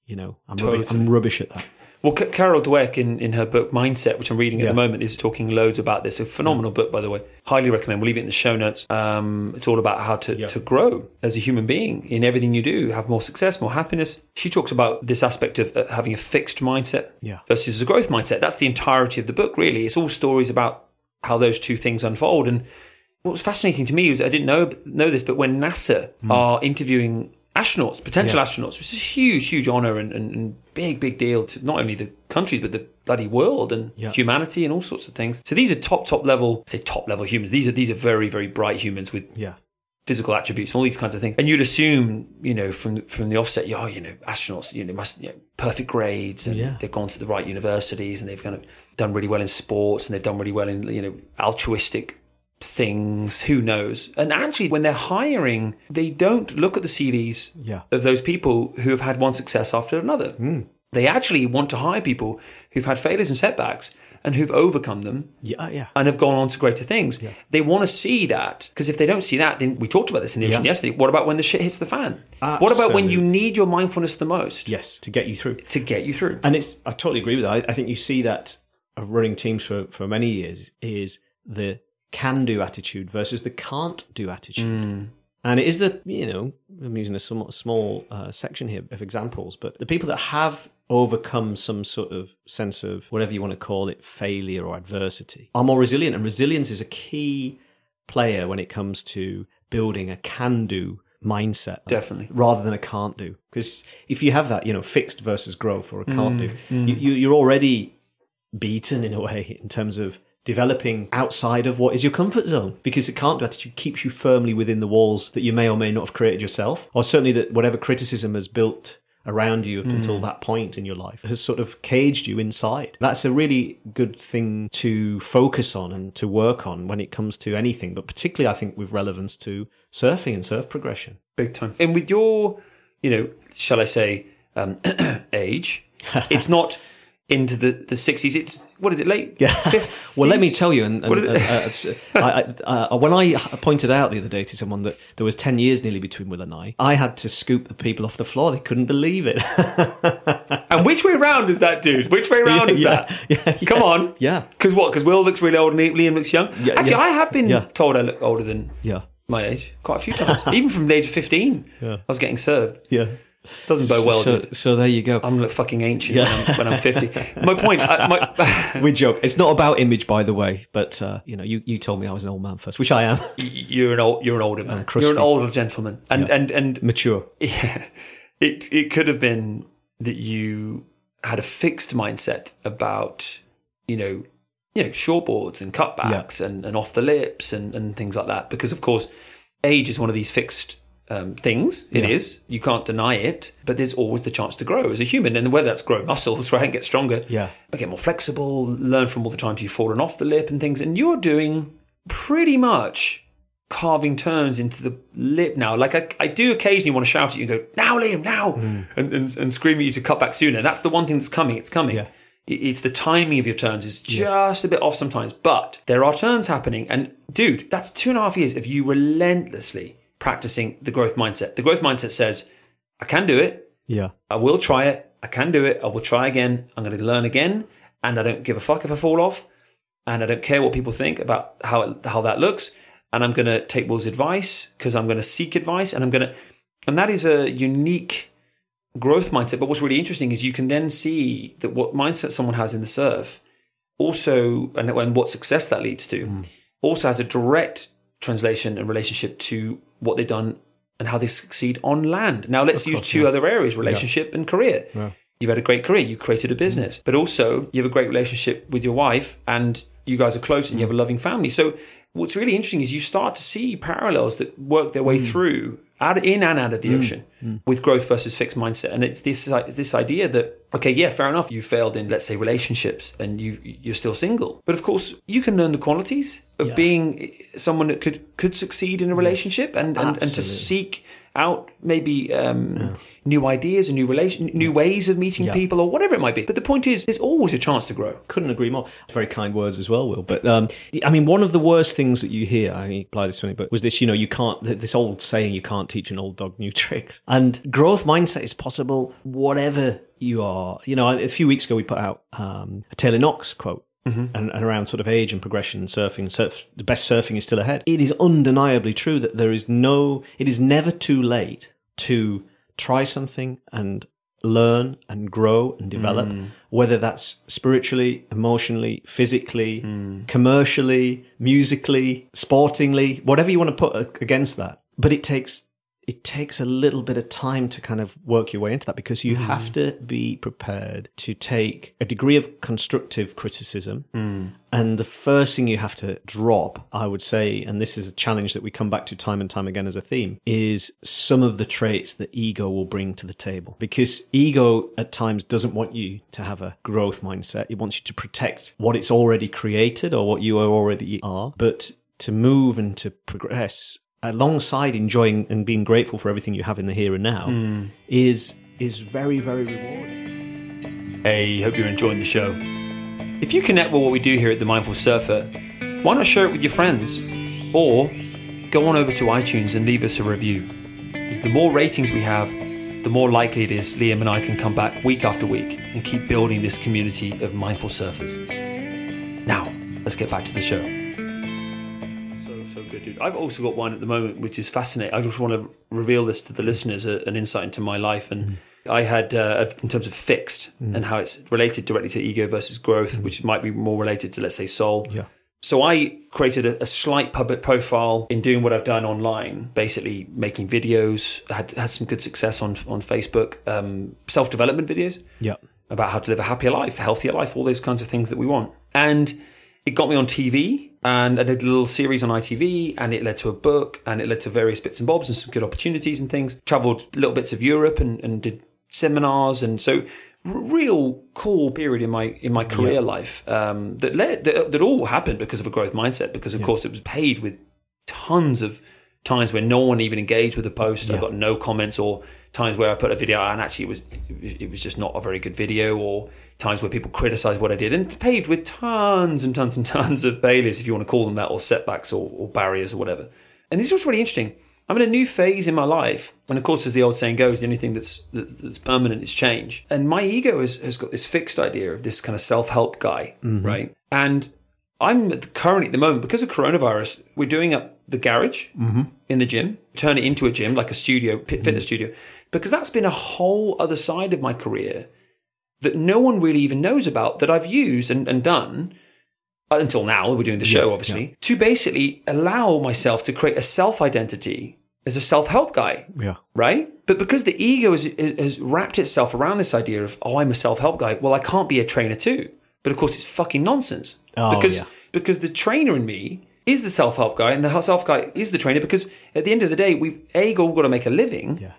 You know, I'm rubbish, I'm rubbish at that. Well, C- Carol Dweck in, in her book Mindset, which I'm reading at Yeah. the moment, is talking loads about this. A phenomenal book, by the way. Highly recommend. We'll leave it in the show notes. Um, it's all about how to, to grow as a human being in everything you do, have more success, more happiness. She talks about this aspect of uh, having a fixed mindset Yeah. versus a growth mindset. That's the entirety of the book, really. It's all stories about how those two things unfold. And what was fascinating to me was I didn't know know this, but when NASA hmm. are interviewing astronauts, potential astronauts, which is a huge, huge honor and, and, and big, big deal to not only the countries but the bloody world and Yeah. humanity and all sorts of things. So these are top, top level, say top level humans. These are these are very, very bright humans with Yeah. physical attributes, and all these kinds of things. And you'd assume, you know, from from the offset, yeah, oh, you know, astronauts, you know, must you know, perfect grades, and Yeah. they've gone to the right universities, and they've kind of done really well in sports, and they've done really well in you know altruistic things. Who knows? And actually, when they're hiring, they don't look at the CVs Yeah. of those people who have had one success after another. Hmm. They actually want to hire people who've had failures and setbacks and who've overcome them Yeah. Uh, yeah. and have gone on to greater things. They want to see that because if they don't see that, then we talked about this in the ocean Yeah. yesterday. What about when the shit hits the fan? What about when you need your mindfulness the most Yes. To get you through. to get you through? And it's I totally agree with that. I, I think you see that uh, running teams for, for many years is the can do attitude versus the can't do attitude. Hmm. And it is the, you know, I'm using a somewhat small uh, section here of examples, but the people that have overcome some sort of sense of whatever you want to call it, failure or adversity, are more resilient. And resilience is a key player when it comes to building a can do mindset Definitely. rather than a can't do. Because if you have that, you know, fixed versus growth or a can't do, hmm. hmm. you, you, you're already beaten in a way in terms of developing outside of what is your comfort zone. Because the can't do attitude keeps you firmly within the walls that you may or may not have created yourself, or certainly that whatever criticism has built around you up until that point in your life has sort of caged you inside. That's a really good thing to focus on and to work on when it comes to anything, but particularly I think with relevance to surfing and surf progression. Big time. And with your, you know, shall I say, um, age, it's not into the, the 60s. It's, what is it, late? Yeah. 50s? Well, let me tell you, and, and, uh, uh, I, I, uh, when I pointed out the other day to someone that there was ten years nearly between Will and I, I had to scoop the people off the floor. They couldn't believe it. And which way round is that, dude? Which way round is Yeah, that? yeah, Come on. yeah, Because what? Because Will looks really old and Liam looks young. Yeah, Actually, yeah. I have been Yeah. told I look older than yeah, my age quite a few times. Even from the age of 15, I was getting served. yeah. Doesn't bode well, so, so there you go. I'm look fucking ancient when, I'm, when I'm 50. My point, I, my, we joke. It's not about image, by the way, but uh, you know, you, you told me I was an old man first, which I am. you're an old, you're an older man. You're an older gentleman, and and and Mature. yeah, it it could have been that you had a fixed mindset about you know you know shortboards and cutbacks and, and off the lips and, and things like that because of course age is one of these fixed um, things It is. you can't deny it but there's always the chance to grow as a human and whether that's grow muscles right and get stronger Yeah. but get more flexible learn from all the times you've fallen off the lip and things and you're doing pretty much carving turns into the lip now. Like I, I do occasionally want to shout at you and go, now Liam, now, and, and, and scream at you to cut back sooner. That's the one thing that's coming. It's coming. Yeah. It's the timing of your turns is just a bit off sometimes, but there are turns happening. And dude, that's two and a half years of you relentlessly practicing the growth mindset. The growth mindset says, I can do it. Yeah. I will try it. I can do it. I will try again. I'm going to learn again. And I don't give a fuck if I fall off. And I don't care what people think about how, it, how that looks. And I'm going to take Will's advice because I'm going to seek advice and I'm going to, and that is a unique growth mindset. But what's really interesting is you can then see that what mindset someone has in the surf also, and, and what success that leads to, mm. also has a direct translation and relationship to what they've done and how they succeed on land. Now, let's use two other areas relationship and career. You've had a great career, you created a mm-hmm. business, but also you have a great relationship with your wife and you guys are close and you mm. have a loving family. So, what's really interesting is you start to see parallels that work their way mm. through out in and out of the mm. ocean with growth versus fixed mindset. And it's this it's this idea that okay, yeah, fair enough, you failed in let's say relationships and you you're still single, but of course you can learn the qualities of being someone that could could succeed in a relationship and and, and to seek out maybe um, new ideas and new relation, new ways of meeting people or whatever it might be. But the point is, there's always a chance to grow. couldn't agree more. Very kind words as well, Will. But um, I mean, one of the worst things that you hear, I apply this to me, but was this, you know, you can't, this old saying, you can't teach an old dog new tricks. And growth mindset is possible whatever you are. You know, a few weeks ago, we put out um, a Taylor Knox quote. Mm-hmm. And, and around sort of age and progression and surfing, surf, the best surfing is still ahead. It is undeniably true that there is no, it is never too late to try something and learn and grow and develop, mm. whether that's spiritually, emotionally, physically, mm. commercially, musically, sportingly, whatever you want to put against that. But it takes it takes a little bit of time to kind of work your way into that because you have mm. to be prepared to take a degree of constructive criticism. Mm. And the first thing you have to drop, I would say, and this is a challenge that we come back to time and time again as a theme, is some of the traits that ego will bring to the table. Because ego at times doesn't want you to have a growth mindset. It wants you to protect what it's already created or what you already are. But to move and to progress alongside enjoying and being grateful for everything you have in the here and now hmm. is is very very rewarding. Hey, hope you're enjoying the show. If you connect with what we do here at The Mindful Surfer, why not share it with your friends? Or go on over to iTunes and leave us a review. Because the more ratings we have, the more likely it is Liam and I can come back week after week and keep building this community of mindful surfers. Now, let's get back to the show. Good, dude. I've also got one at the moment which is fascinating. I just want to reveal this to the listeners, a, an insight into my life. And I had, uh, in terms of fixed and how it's related directly to ego versus growth, which might be more related to, let's say, soul. Yeah. So I created a, a slight public profile in doing what I've done online, basically making videos. I had had some good success on on Facebook, um, self development videos Yeah. about how to live a happier life, a healthier life, all those kinds of things that we want. And it got me on TV, and I did a little series on ITV, and it led to a book, and it led to various bits and bobs and some good opportunities and things. Traveled little bits of Europe and, and did seminars, and so real cool period in my in my career life um, that led that, that all happened because of a growth mindset. Because of course it was paved with tons of times where no one even engaged with the post. I got no comments, or times where I put a video out and actually it was- it was just not a very good video, or times where people criticised what I did, and paved with tons and tons and tons of failures, if you want to call them that, or setbacks, or, or barriers, or whatever. And this is what's really interesting. I'm in a new phase in my life, and of course, as the old saying goes, the only thing that's that's, that's permanent is change. And my ego has, has got this fixed idea of this kind of self help guy, mm-hmm. right? And I'm currently at the moment because of coronavirus, we're doing up the garage mm-hmm. in the gym, turn it into a gym like a studio, fitness mm-hmm. studio, because that's been a whole other side of my career that no one really even knows about that I've used and, and done until now. We're doing the show, Yes, obviously, to basically allow myself to create a self identity as a self help guy Yeah. right? But because the ego has, has wrapped itself around this idea of, oh, I'm a self help guy. Well, I can't be a trainer too. But of course, it's fucking nonsense. Oh, because yeah. because the trainer in me is the self help guy, and the self guy is the trainer. Because at the end of the day, we've a all got to make a living, Yeah.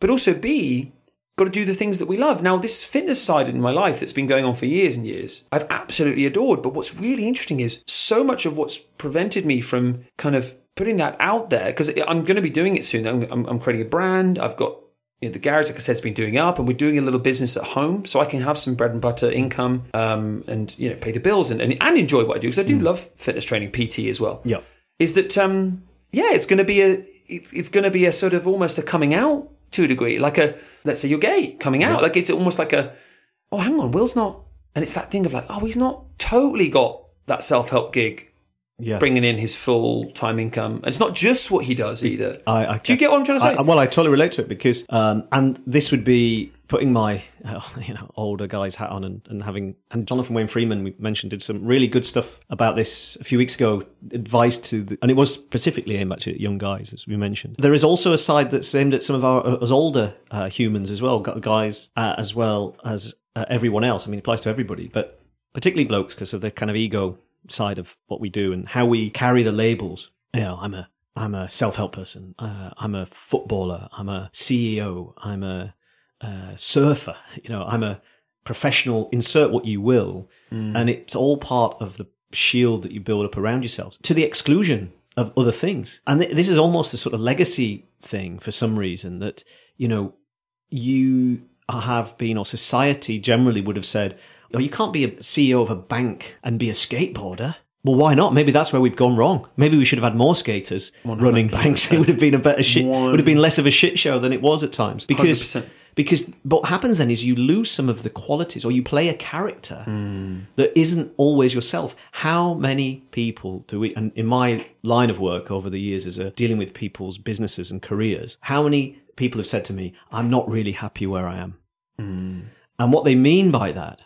but also b got to do the things that we love. Now, this fitness side in my life that's been going on for years and years, I've absolutely adored. But what's really interesting is so much of what's prevented me from kind of putting that out there because I'm going to be doing it soon. I'm, I'm, I'm creating a brand. I've got you know, the garage, like I said, has been doing up, and we're doing a little business at home, so I can have some bread and butter income, um, and you know, pay the bills and, and, and enjoy what I do because I do love fitness training, PT as well Yeah. is that um yeah it's going to be a it's, it's going to be a sort of almost a coming out to a degree like a let's say you're gay coming out like it's almost like a oh hang on will's not and it's that thing of like oh he's not totally got that self-help gig Yeah. bringing in his full-time income and it's not just what he does either. I, I, do you get what i'm trying to say? I, well, I totally relate to it because, um, and this would be putting my, uh, you know, older guy's hat on and, and having, and Jonathan Wayne Freeman, we mentioned, did some really good stuff about this a few weeks ago, advice to, the, and it was specifically aimed actually at young guys, as we mentioned. There is also a side that's aimed at some of our, as older uh, humans as well, guys, uh, as well as uh, everyone else. I mean, it applies to everybody, but particularly blokes because of the kind of ego side of what we do and how we carry the labels. You know, I'm a I'm a self help person. Uh, I'm a footballer. I'm a CEO. I'm a uh, surfer. You know, I'm a professional. Insert what you will, and it's all part of the shield that you build up around yourselves to the exclusion of other things. And th- this is almost a sort of legacy thing for some reason that, you know, you have been, or society generally would have said, oh, you can't be a CEO of a bank and be a skateboarder. Well, why not? Maybe that's where we've gone wrong. Maybe we should have had more skaters running banks. It would have been a better shit. Would have been less of a shit show than it was at times. Because 100%. Because what happens then is you lose some of the qualities, or you play a character that isn't always yourself. How many people do we? And in my line of work over the years, as a dealing with people's businesses and careers, how many people have said to me, "I'm not really happy where I am," hmm. and what they mean by that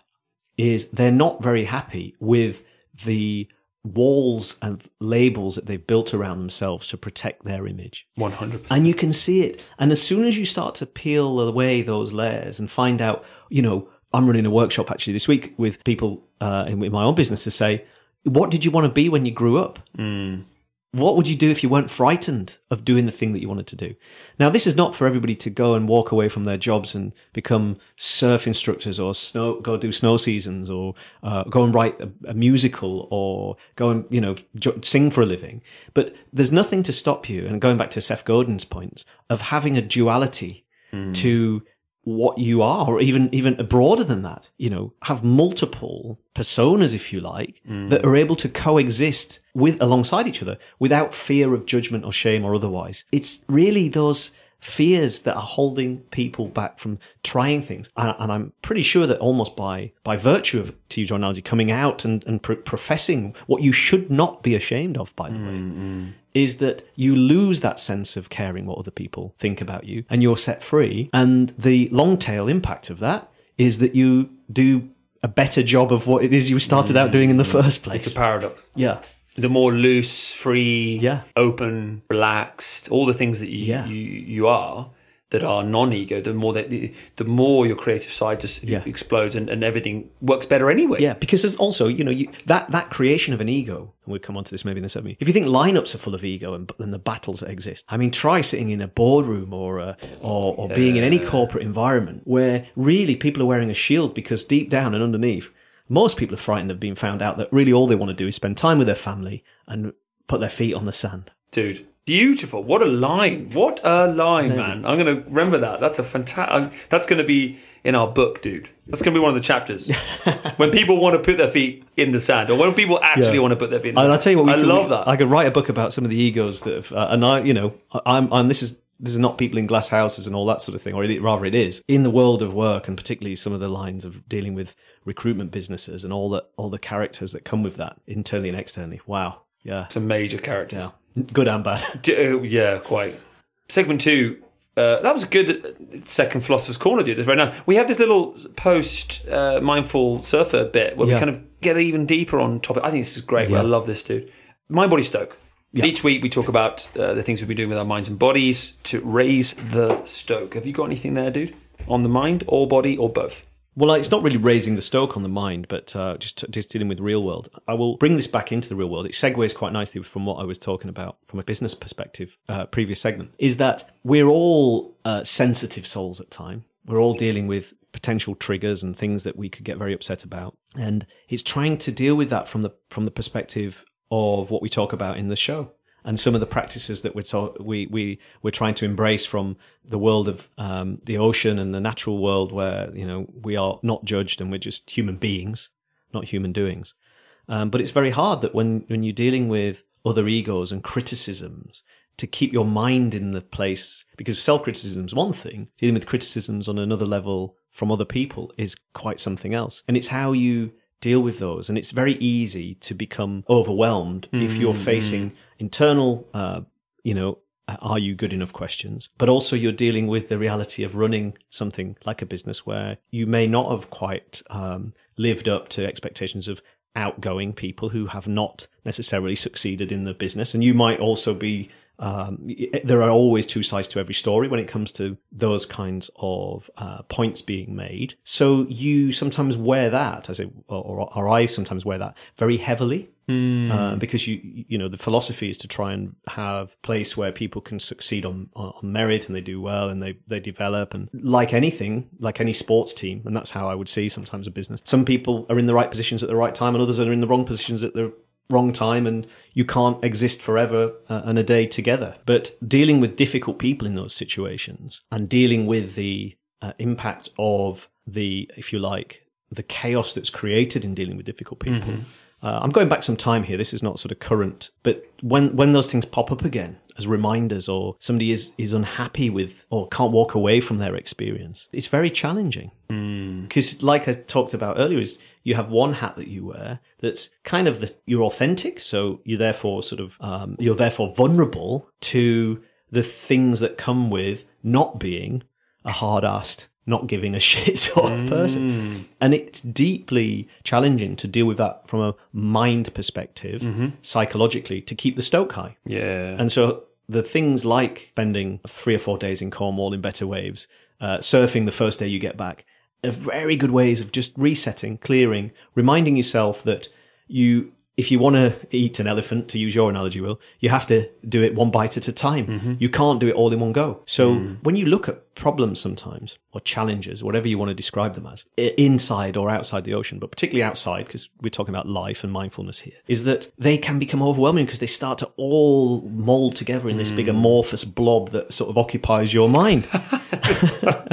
is they're not very happy with the walls and labels that they've built around themselves to protect their image. 100%. And you can see it. And as soon as you start to peel away those layers and find out, you know, I'm running a workshop actually this week with people uh, in, in my own business to say, what did you want to be when you grew up? What would you do if you weren't frightened of doing the thing that you wanted to do? Now, this is not for everybody to go and walk away from their jobs and become surf instructors or snow, go do snow seasons or uh, go and write a, a musical or go and, you know, jo- sing for a living. But there's nothing to stop you. And going back to Seth Godin's points of having a duality to what you are, or even even broader than that. You know, have multiple personas, if you like, mm. that are able to coexist with alongside each other without fear of judgment or shame or otherwise. It's really those fears that are holding people back from trying things. And, and I'm pretty sure that almost by by virtue of, to use your analogy, coming out and, and pr- professing what you should not be ashamed of, by the way, mm, mm. Is that you lose that sense of caring what other people think about you and you're set free. And the long tail impact of that is that you do a better job of what it is you started out doing in the mm. first place. it's a paradox. yeah. The more loose, free, Yeah. open, relaxed, all the things that you, Yeah. you, you are that are non-ego, the more that the more your creative side just Yeah. explodes and, and everything works better anyway. Yeah, because there's also, you know, you, that that creation of an ego, and we'll come on to this maybe in the segment. If you think lineups are full of ego and, and the battles that exist, I mean, try sitting in a boardroom or a, or, or being in any corporate environment where really people are wearing a shield because deep down and underneath, most people are frightened of being found out that really all they want to do is spend time with their family and put their feet on the sand. Dude, beautiful. What a line. What a line, man. I'm going to remember that. That's a fantastic. That's going to be in our book, dude. That's going to be one of the chapters. when people want to put their feet in the sand, or when people actually Yeah. want to put their feet in the And sand. I'll tell you what, we I could- love we- that. I could write a book about some of the egos that have, uh, and I, you know, I'm, I'm, this is, this is not people in glass houses and all that sort of thing, or it, rather it is in the world of work and particularly some of the lines of dealing with recruitment businesses and all the, all the characters that come with that internally and externally. Wow. Yeah. Some major characters. Yeah. Good and bad. D- uh, yeah, quite. Segment two. Uh, that was a good second philosopher's corner, dude. It's very nice. We have this little post uh, mindful surfer bit where we kind of get even deeper on topic. I think this is great. Yeah. I love this, dude. Mind body stoke. Each week we talk about uh, the things we've been doing with our minds and bodies to raise the stoke. Have you got anything there, dude? On the mind or body or both? Well, it's not really raising the stoke on the mind, but uh, just just dealing with real world. I will bring this back into the real world. It segues quite nicely from what I was talking about from a business perspective. Uh, previous segment is that we're all uh, sensitive souls at time. We're all dealing with potential triggers and things that we could get very upset about, and it's trying to deal with that from the from the perspective of what we talk about in the show and some of the practices that we're to- we we we're trying to embrace from the world of um, the ocean and the natural world, where you know we are not judged and we're just human beings, not human doings. Um, but it's very hard that when when you're dealing with other egos and criticisms, to keep your mind in the place because self criticism is one thing, dealing with criticisms on another level from other people is quite something else, and it's how you deal with those. And it's very easy to become overwhelmed if you're facing internal, uh, you know, are you good enough questions, but also you're dealing with the reality of running something like a business where you may not have quite um, lived up to expectations of outgoing people who have not necessarily succeeded in the business. And you might also be um, there are always two sides to every story when it comes to those kinds of uh, points being made. So you sometimes wear that, as it, or, or I sometimes wear that very heavily. Uh, because you you know the philosophy is to try and have a place where people can succeed on, on on merit and they do well and they they develop and like anything like any sports team and that's how I would see sometimes a business some people are in the right positions at the right time and others are in the wrong positions at the wrong time and you can't exist forever uh, and a day together. But dealing with difficult people in those situations and dealing with the uh, impact of the, if you like, the chaos that's created in dealing with difficult people. Uh, I'm going back some time here. This is not sort of current, but when when those things pop up again as reminders, or somebody is is unhappy with or can't walk away from their experience, it's very challenging. Because, like I talked about earlier, is you have one hat that you wear that's kind of the you're authentic, so you're therefore sort of um, you're therefore vulnerable to the things that come with not being a hard-assed not giving a shit sort of person. Mm. And it's deeply challenging to deal with that from a mind perspective, mm-hmm. psychologically, to keep the stoke high. Yeah. And so the things like spending three or four days in Cornwall in better waves, uh, surfing the first day you get back, are very good ways of just resetting, clearing, reminding yourself that you, if you want to eat an elephant, to use your analogy, Will, you have to do it one bite at a time. Mm-hmm. You can't do it all in one go. So mm. when you look at problems sometimes, or challenges, whatever you want to describe them as, inside or outside the ocean, but particularly outside, because we're talking about life and mindfulness here, is that they can become overwhelming because they start to all mold together in this big mm. amorphous blob that sort of occupies your mind.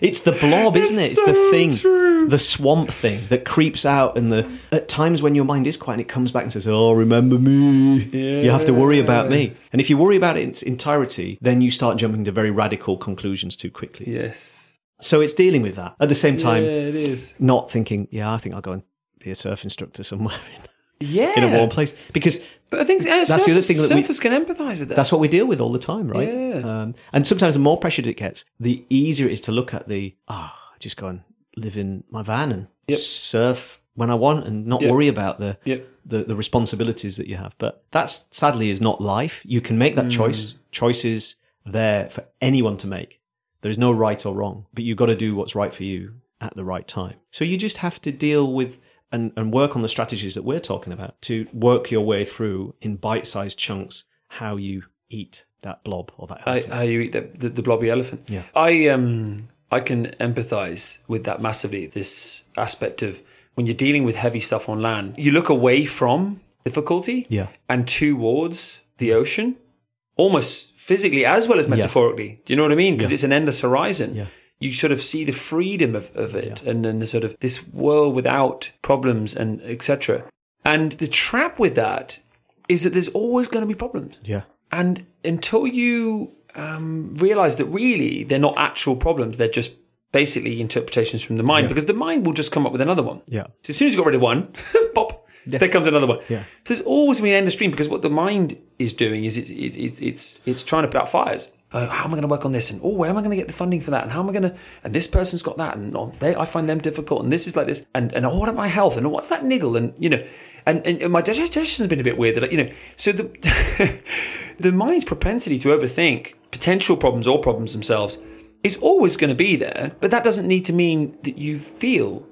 It's the blob, isn't it? It's the thing, true. the swamp thing that creeps out, and the at times when your mind is quiet, and it comes back and says, "Oh, remember me." You have to worry about me, and if you worry about it in its entirety, then you start jumping to very radical conclusions too quickly. yes. So it's dealing with that at the same time, yeah, it is. not thinking, "Yeah, I think I'll go and be a surf instructor somewhere in, Yeah. in a warm place," because But I think uh, That's the surfers, other thing that we- surfers can empathise with that. That's what we deal with all the time, right? Yeah. Um, and sometimes the more pressured it gets, the easier it is to look at the, ah, just go and live in my van and Yep. surf when I want and not Yep. worry about the, Yep. the, the responsibilities that you have. But that's sadly is not life. You can make that Mm. choice. Choices there for anyone to make. There's no right or wrong, but you've got to do what's right for you at the right time. So you just have to deal with and, and work on the strategies that we're talking about to work your way through in bite-sized chunks how you eat that blob or that how, elephant. how you eat the, the, the blobby elephant. Yeah. I um I can empathise with that massively. This aspect of when you're dealing with heavy stuff on land, you look away from difficulty Yeah. and towards the ocean, almost physically as well as metaphorically. Do you know what I mean? Because it's an endless horizon. Yeah. You sort of see the freedom of, of it and then the sort of this world without problems and etc. And the trap with that is that there's always going to be problems. Yeah. And until you um, realize that really they're not actual problems, they're just basically interpretations from the mind, because the mind will just come up with another one. Yeah. So as soon as you got rid of one, pop, there comes another one. Yeah. So there's always going to be an endless stream because what the mind is doing is it's it's it's it's, it's trying to put out fires. Oh, how am I going to work on this? And oh, where am I going to get the funding for that? And how am I going to? And this person's got that, and oh, they, I find them difficult. And this is like this. And and oh, what about my health? And what's that niggle? And you know, and and, my digestion's been a bit weird. Like, you know, so the the mind's propensity to overthink potential problems or problems themselves is always going to be there. But that doesn't need to mean that you feel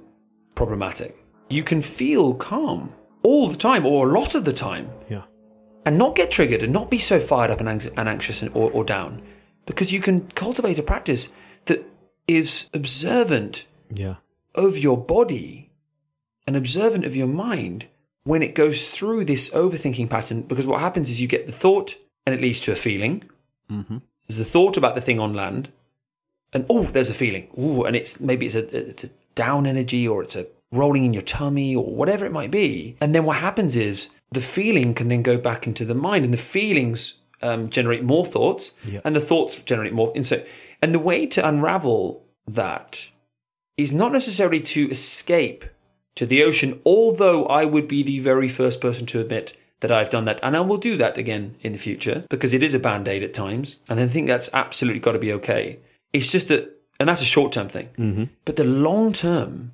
problematic. You can feel calm all the time or a lot of the time Yeah. and not get triggered and not be so fired up and, anx- and anxious and, or, or down because you can cultivate a practice that is observant Yeah. of your body and observant of your mind when it goes through this overthinking pattern because what happens is you get the thought and it leads to a feeling Mm-hmm. there's the thought about the thing on land and oh there's a feeling oh and it's maybe it's a, it's a down energy or it's a rolling in your tummy or whatever it might be and then what happens is the feeling can then go back into the mind and the feelings um, generate more thoughts Yeah. and the thoughts generate more insight and the way to unravel that is not necessarily to escape to the ocean, although I would be the very first person to admit that I've done that. And I will do that again in the future because it is a band aid at times. And I think that's absolutely got to be okay. It's just that, and that's a short term thing. But the long term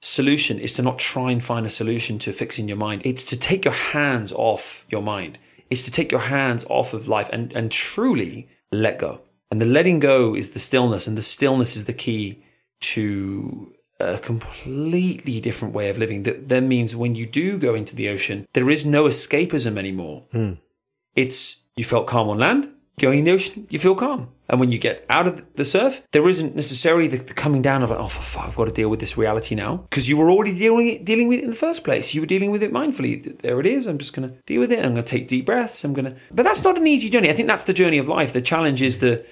solution is to not try and find a solution to fixing your mind. It's to take your hands off your mind. It's to take your hands off of life and, and truly let go. And the letting go is the stillness, and the stillness is the key to a completely different way of living. That then means when you do go into the ocean, there is no escapism anymore. Hmm. It's you felt calm on land, going in the ocean, you feel calm. And when you get out of the surf, there isn't necessarily the, the coming down of, oh, for fuck, I've got to deal with this reality now. Because you were already dealing, dealing with it in the first place. You were dealing with it mindfully. There it is. I'm just going to deal with it. I'm going to take deep breaths. I'm going to. But that's not an easy journey. I think that's the journey of life. The challenge is the,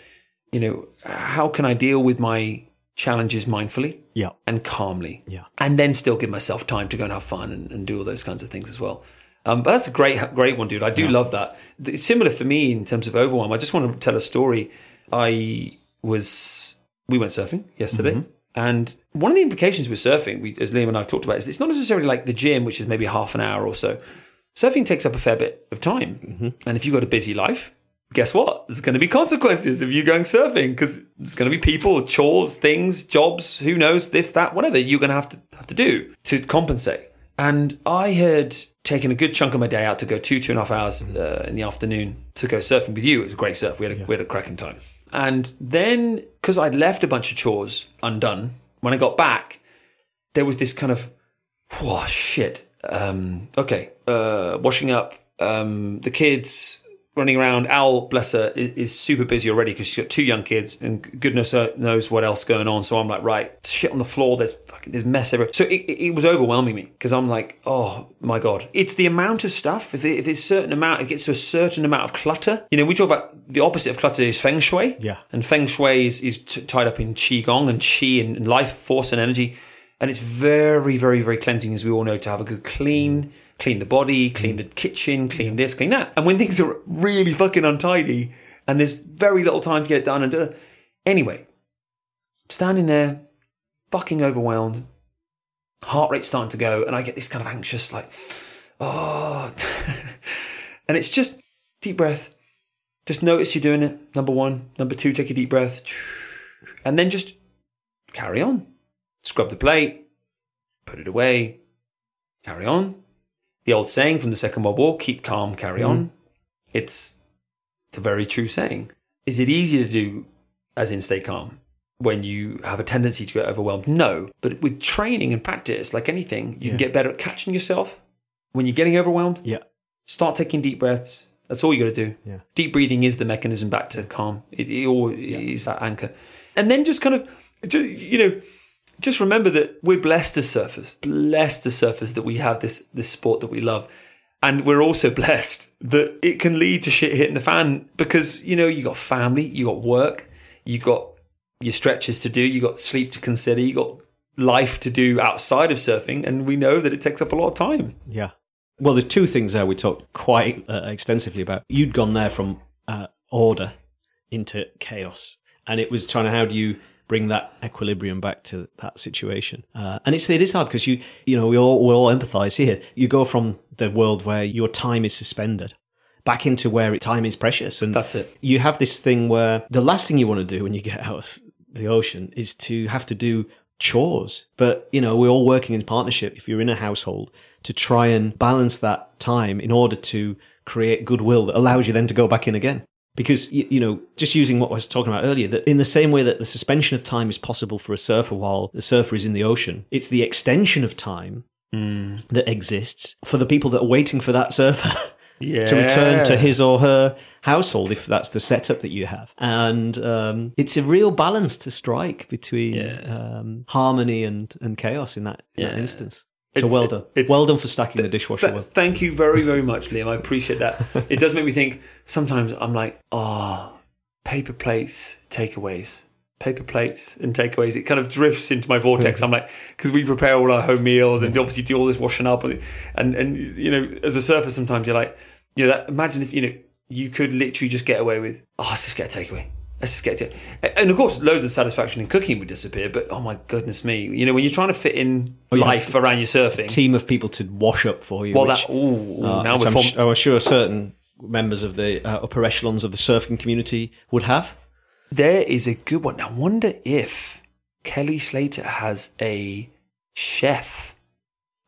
you know, how can I deal with my challenges mindfully Yeah. and calmly? Yeah. And then still give myself time to go and have fun and, and do all those kinds of things as well. Um, but that's a great, great one, dude. I do love that. It's similar for me in terms of overwhelm. I just want to tell a story. I was, we went surfing yesterday. Mm-hmm. And one of the implications with surfing, we, as Liam and I have talked about, is it's not necessarily like the gym, which is maybe half an hour or so. Surfing takes up a fair bit of time. Mm-hmm. And if you've got a busy life, guess what? There's going to be consequences of you going surfing because there's going to be people, chores, things, jobs, who knows, this, that, whatever you're going to have to have to do to compensate. And I had taken a good chunk of my day out to go two, two and a half hours uh, in the afternoon to go surfing with you. It was a great surf. We had a, we had a cracking time. And then, because I'd left a bunch of chores undone, when I got back, there was this kind of, oh shit. Um, okay, uh, washing up, um, the kids running around. Al, bless her, i- is super busy already because she's got two young kids and goodness knows what else going on. So I'm like, right, shit on the floor. There's fucking, there's mess everywhere. So it, it, it was overwhelming me because I'm like, oh my God. It's the amount of stuff. If, it, if it's a certain amount, it gets to a certain amount of clutter. You know, we talk about the opposite of clutter is feng shui. Yeah. And feng shui is, is t- tied up in qigong and qi and, and life force and energy. And it's very, very, very cleansing, as we all know, to have a good clean, clean the body, clean mm. the kitchen, clean this, clean that. And when things are really fucking untidy and there's very little time to get it done and do anyway, standing there, fucking overwhelmed, heart rate starting to go, and I get this kind of anxious, like, oh, and it's just deep breath. Just notice you're doing it. Number one. Number two, take a deep breath. And then just carry on. Scrub the plate, put it away, carry on. The old saying from the Second World War, keep calm, carry on. Hmm. It's it's a very true saying. Is it easy to do as in stay calm when you have a tendency to get overwhelmed? No. But with training and practice, like anything, you can get better at catching yourself when you're getting overwhelmed. Yeah. Start taking deep breaths. That's all you got to do. Yeah. Deep breathing is the mechanism back to calm. It, it all is that anchor. And then just kind of, you know, just remember that we're blessed as surfers, blessed as surfers that we have this this sport that we love. And we're also blessed that it can lead to shit hitting the fan because, you know, you got family, you got work, you got your stretches to do, you got sleep to consider, you got life to do outside of surfing. And we know that it takes up a lot of time. Yeah. Well, there's two things there we talked quite uh, extensively about. You'd gone there from uh, order into chaos, and it was trying to how do you bring that equilibrium back to that situation? Uh, and it's it is hard because you you know we all we all empathise here. You go from the world where your time is suspended back into where time is precious, and That's it. you have this thing where the last thing you want to do when you get out of the ocean is to have to do chores. But, you know, we're all working in partnership if you're in a household to try and balance that time in order to create goodwill that allows you then to go back in again. Because, you know, just using what I was talking about earlier, that in the same way that the suspension of time is possible for a surfer while the surfer is in the ocean, it's the extension of time that exists for the people that are waiting for that surfer. Yeah. to return to his or her household if that's the setup that you have. And um, it's a real balance to strike between Yeah. um, harmony and, and chaos in that, in that instance. So well done. it's- well done for stacking the dishwasher Th- thank you very, very much, Liam. I appreciate that. it does make me think. Sometimes I'm like, oh, paper plates, takeaways, paper plates and takeaways. It kind of drifts into my vortex. Hmm. I'm like, because we prepare all our home meals and hmm. obviously do all this washing up, and and and you know, as a surfer, sometimes you're like, you know, that, imagine if you know you could literally just get away with, oh, let's just get a takeaway. Let's just get it. And of course, loads of satisfaction in cooking would disappear. But oh my goodness me, you know, when you're trying to fit in yeah. life around your surfing, Team of people to wash up for you. well, which, that ooh, uh, now we're I'm, form- sh- I'm sure certain members of the uh, upper echelons of the surfing community would have. There is a good one. I wonder if Kelly Slater has a chef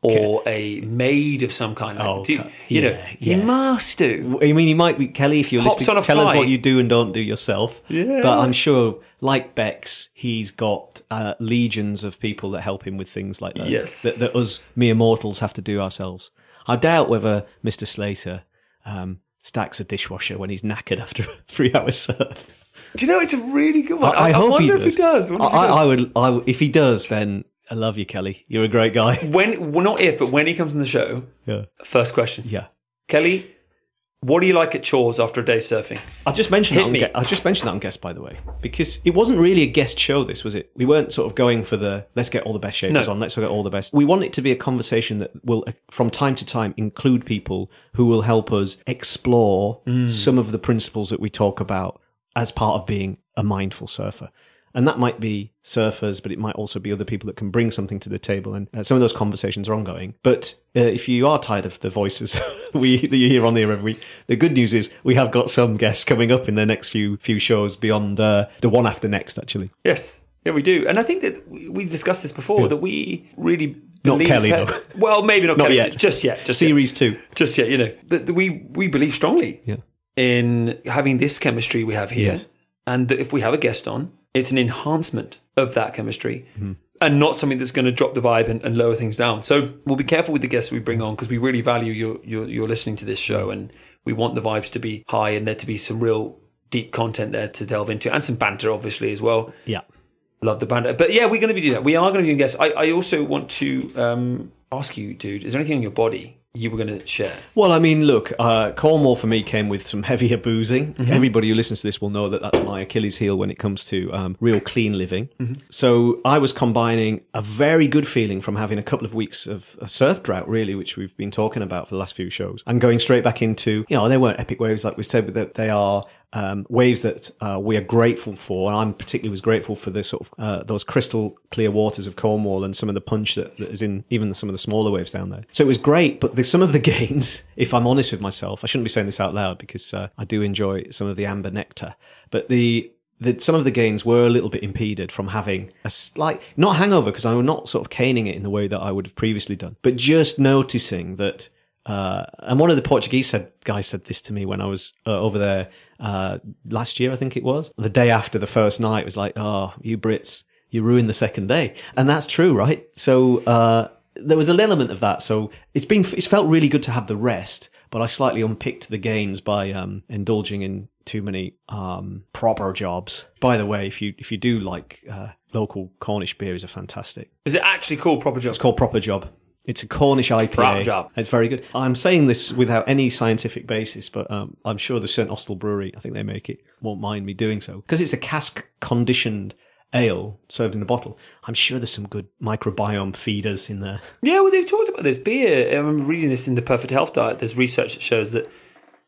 or a maid of some kind. Like, Oh, do- you know, yeah, he must do. I mean, you might be Kelly if you're Hops listening. Tell us what you do and don't do yourself. Yeah. But I'm sure, like Bex, he's got uh, legions of people that help him with things like that. Yes. That, that us mere mortals have to do ourselves. I doubt whether Mr. Slater um, stacks a dishwasher when he's knackered after a three hour surf. Do you know it's a really good one? I, I hope wonder he if does. he does. I I, if he does. I would. I, would- if he does, then I love you, Kelly. You're a great guy. when well, not if, but when he comes on the show, Yeah. first question, Yeah. Kelly, what do you like at chores after a day surfing? I just mentioned Hit that. On me. I just mentioned that on guest, by the way, because it wasn't really a guest show. This was it. We weren't sort of going for the let's get all the best shapers No. on. Let's get all the best. We want it to be a conversation that will, uh, from time to time, include people who will help us explore Mm. some of the principles that we talk about as part of being a mindful surfer. And that might be surfers, but it might also be other people that can bring something to the table. And uh, some of those conversations are ongoing. But uh, if you are tired of the voices we that you hear on the air every week, the good news is we have got some guests coming up in the next few few shows beyond uh, the one after next. Actually, Yes, yeah, we do, and I think that we discussed this before that we really Not believe Kelly, he- though. Well, maybe not, Not Kelly, yet. Just, yet, just yet, series two. just yet. You know, that we we believe strongly Yeah. in having this chemistry we have here, Yes. and that if we have a guest on, it's an enhancement of that chemistry. Mm-hmm. And not something that's going to drop the vibe and, and lower things down. So we'll be careful with the guests we bring on because we really value your, your your listening to this show, and we want the vibes to be high and there to be some real deep content there to delve into, and some banter, obviously as well. Yeah. Love the banter. But yeah, we're going to be doing that. We are going to be doing guests. I, I also want to um, ask you, dude, is there anything on your body you were going to share? Well, I mean, look, uh, Cornwall for me came with some heavier boozing. Everybody who listens to this will know that that's my Achilles heel when it comes to um, real clean living. So I was combining a very good feeling from having a couple of weeks of a surf drought, really, which we've been talking about for the last few shows, and going straight back into, you know, they weren't epic waves like we said, but they are um, waves that uh, we are grateful for. And I'm particularly was grateful for the sort of uh, those crystal clear waters of Cornwall and some of the punch that, that is in even some of the smaller waves down there. So it was great, but the, some of the gains, if I'm honest with myself, I shouldn't be saying this out loud because uh, I do enjoy some of the amber nectar, but the that some of the gains were a little bit impeded from having a slight, not hangover, because I was not sort of caning it in the way that I would have previously done, but just noticing that. Uh, and one of the Portuguese said, guys said this to me when I was uh, over there uh, last year, I think it was. The day after the first night was like, oh, you Brits, you ruined the second day. And that's true, right? So uh, there was an element of that. So it's been, it's felt really good to have the rest, but I slightly unpicked the gains by um, indulging in too many um, proper jobs. By the way, if you if you do like uh, local Cornish beer, is a fantastic. Is it actually called Proper Job? It's called Proper Job. It's a Cornish IPA. Job. It's very good. I'm saying this without any scientific basis, but um, I'm sure the St Austell Brewery, I think they make it, won't mind me doing so because it's a cask conditioned ale served in a bottle. I'm sure there's some good microbiome feeders in there. Yeah, well, they've talked about this beer. I remember reading this in the Perfect Health Diet. There's research that shows that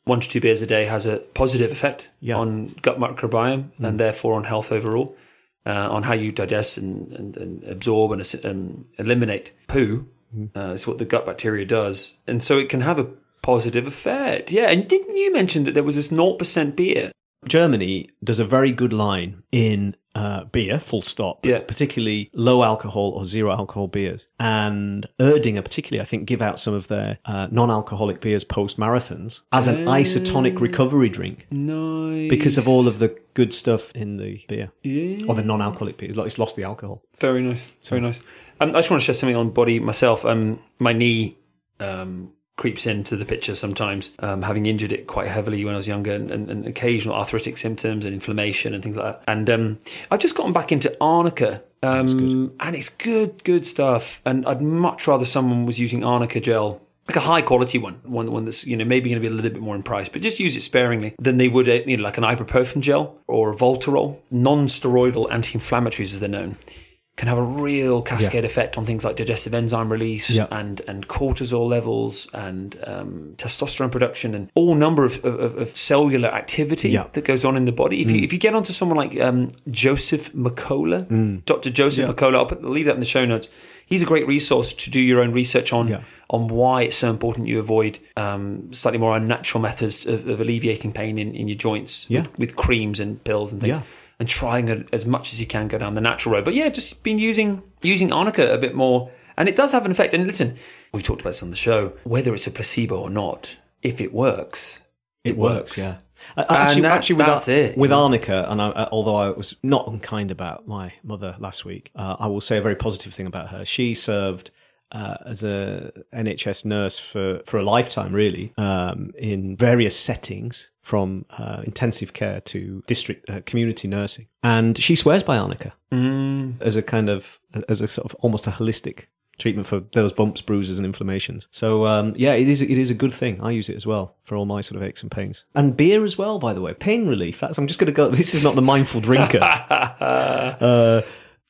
one to two beers a day has a positive effect Yeah. On gut microbiome and therefore on health overall, uh, on how you digest and, and, and absorb and, and eliminate poo. Hmm. Uh, it's what the gut bacteria does. And so it can have a positive effect. Yeah. And didn't you mention that there was this 0% beer? Germany does a very good line in uh, beer, full stop. Yeah. Particularly low alcohol or zero alcohol beers. And Erdinger, particularly, I think, give out some of their uh, non alcoholic beers post marathons as an isotonic recovery drink Nice. because of all of the good stuff in the beer Yeah. or the non alcoholic beer. It's like it's lost the alcohol. Very nice. Very nice. Um, I just want to share something on body myself. Um, my knee um, creeps into the picture sometimes, um, having injured it quite heavily when I was younger, and, and, and occasional arthritic symptoms and inflammation and things like that. And um, I've just gotten back into arnica. Um, and it's good, good stuff. And I'd much rather someone was using arnica gel like a high quality one, one one that's you know maybe going to be a little bit more in price, but just use it sparingly than they would you know like an ibuprofen gel or a Voltarol. Non-steroidal anti-inflammatories, as they're known, can have a real cascade effect on things like digestive enzyme release Yeah. and and cortisol levels and um, testosterone production and all number of, of, of cellular activity Yeah. that goes on in the body. If you if you get onto someone like um, Joseph McCullough, Dr. Joseph McCullough, I'll, put, I'll leave that in the show notes. He's a great resource to do your own research on Yeah. on why it's so important you avoid um, slightly more unnatural methods of, of alleviating pain in, in your joints Yeah. with, with creams and pills and things. And trying a, as much as you can go down the natural road, but yeah, just been using using arnica a bit more, and it does have an effect. And listen, we talked about this on the show. Whether it's a placebo or not, if it works, It works. Yeah. Uh, actually, that's- actually, with, Ar- it, with yeah. arnica, and I, uh, although I was not unkind about my mother last week, uh, I will say a very positive thing about her. She served uh, as a NHS nurse for, for a lifetime, really, um, in various settings, from uh, intensive care to district uh, community nursing, and she swears by arnica as a kind of as a sort of almost a holistic treatment for those bumps, bruises, and inflammations. So um, yeah, it is it is a good thing. I use it as well for all my sort of aches and pains, and beer as well. By the way, pain relief. That's, I'm just going to go. This is not the mindful drinker. uh,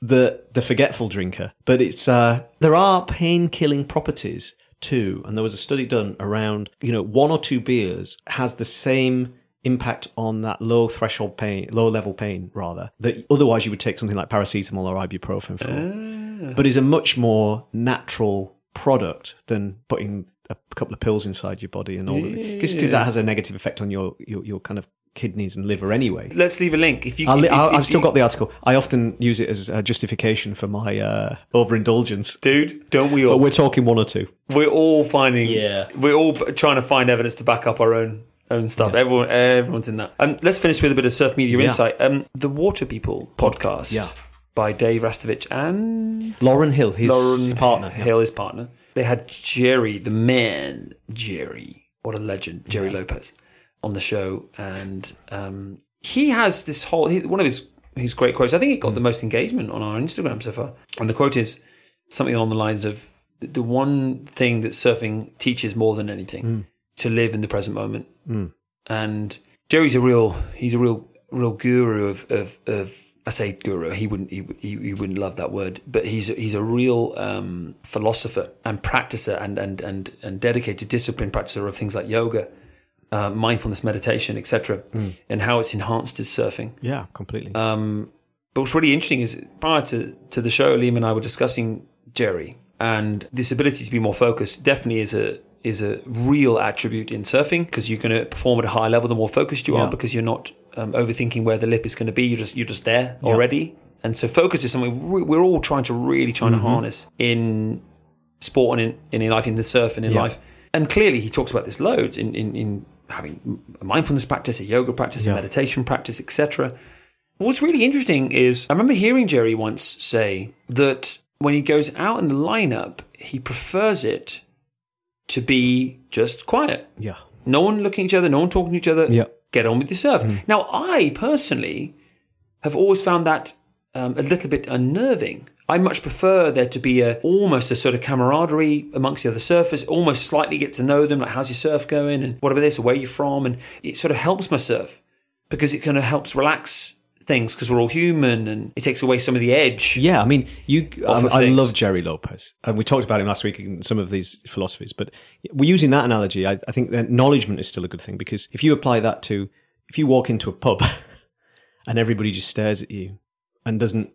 the the forgetful drinker, but it's uh, there are pain killing properties too. And there was a study done around you know one or two beers has the same impact on that low threshold pain, low level pain rather that otherwise you would take something like paracetamol or ibuprofen for, but is a much more natural product than putting a couple of pills inside your body and all of it. Because that has a negative effect on your, your your kind of kidneys and liver anyway. Let's leave a link. If you, I'll, if, if, I'll, if I've still you- got the article. I often use it as a justification for my uh, overindulgence. dude. Don't we all? But we're talking one or two. we're all finding Yeah. we're all trying to find evidence to back up our own own stuff everyone everyone's in that um, let's finish with a bit of surf media Yeah. insight um, the water people podcast Yeah. by dave rastovich and Lauren Hill, his lauren partner. hill his partner they had gerry the man gerry what a legend gerry lopez on the show and um, he has this whole he, one of his his great quotes i think it got the most engagement on our instagram so far and the quote is something along the lines of the one thing that surfing teaches more than anything to live in the present moment. And Gerry's a real he's a real real guru of of, of I say guru he wouldn't he, he, he wouldn't love that word but he's a, he's a real um, philosopher and practicer and and and and dedicated discipline practicer of things like yoga. Uh, mindfulness meditation etc and how it's enhanced his surfing Yeah, completely. um, but what's really interesting is prior to, to the show, Liam and I were discussing Gerry and this ability to be more focused definitely is a is a real attribute in surfing because you're going to perform at a high level the more focused you Yeah. are because you're not um, overthinking where the lip is going to be. You're just you're just there already. And so focus is something we- we're all trying to really trying Mm-hmm. to harness in sport and in, in life, in the surf and in Yeah. life. And clearly, he talks about this loads in, in, in having a mindfulness practice, a yoga practice, a meditation practice, etc. What's really interesting is I remember hearing Gerry once say that when he goes out in the lineup, he prefers it to be just quiet. yeah. No one looking at each other, no one talking to each other. Yeah. Get on with your surf. Now, I personally have always found that um, a little bit unnerving. I much prefer there to be a almost a sort of camaraderie amongst the other surfers, almost slightly get to know them, like how's your surf going and whatever this, or where you from, and it sort of helps my surf because it kind of helps relax things because we're all human and it takes away some of the edge. Yeah, I mean, you. Um, I love Gerry Lopez, and we talked about him last week in some of these philosophies. But we're using that analogy. I, I think that acknowledgement is still a good thing because if you apply that to if you walk into a pub and everybody just stares at you and doesn't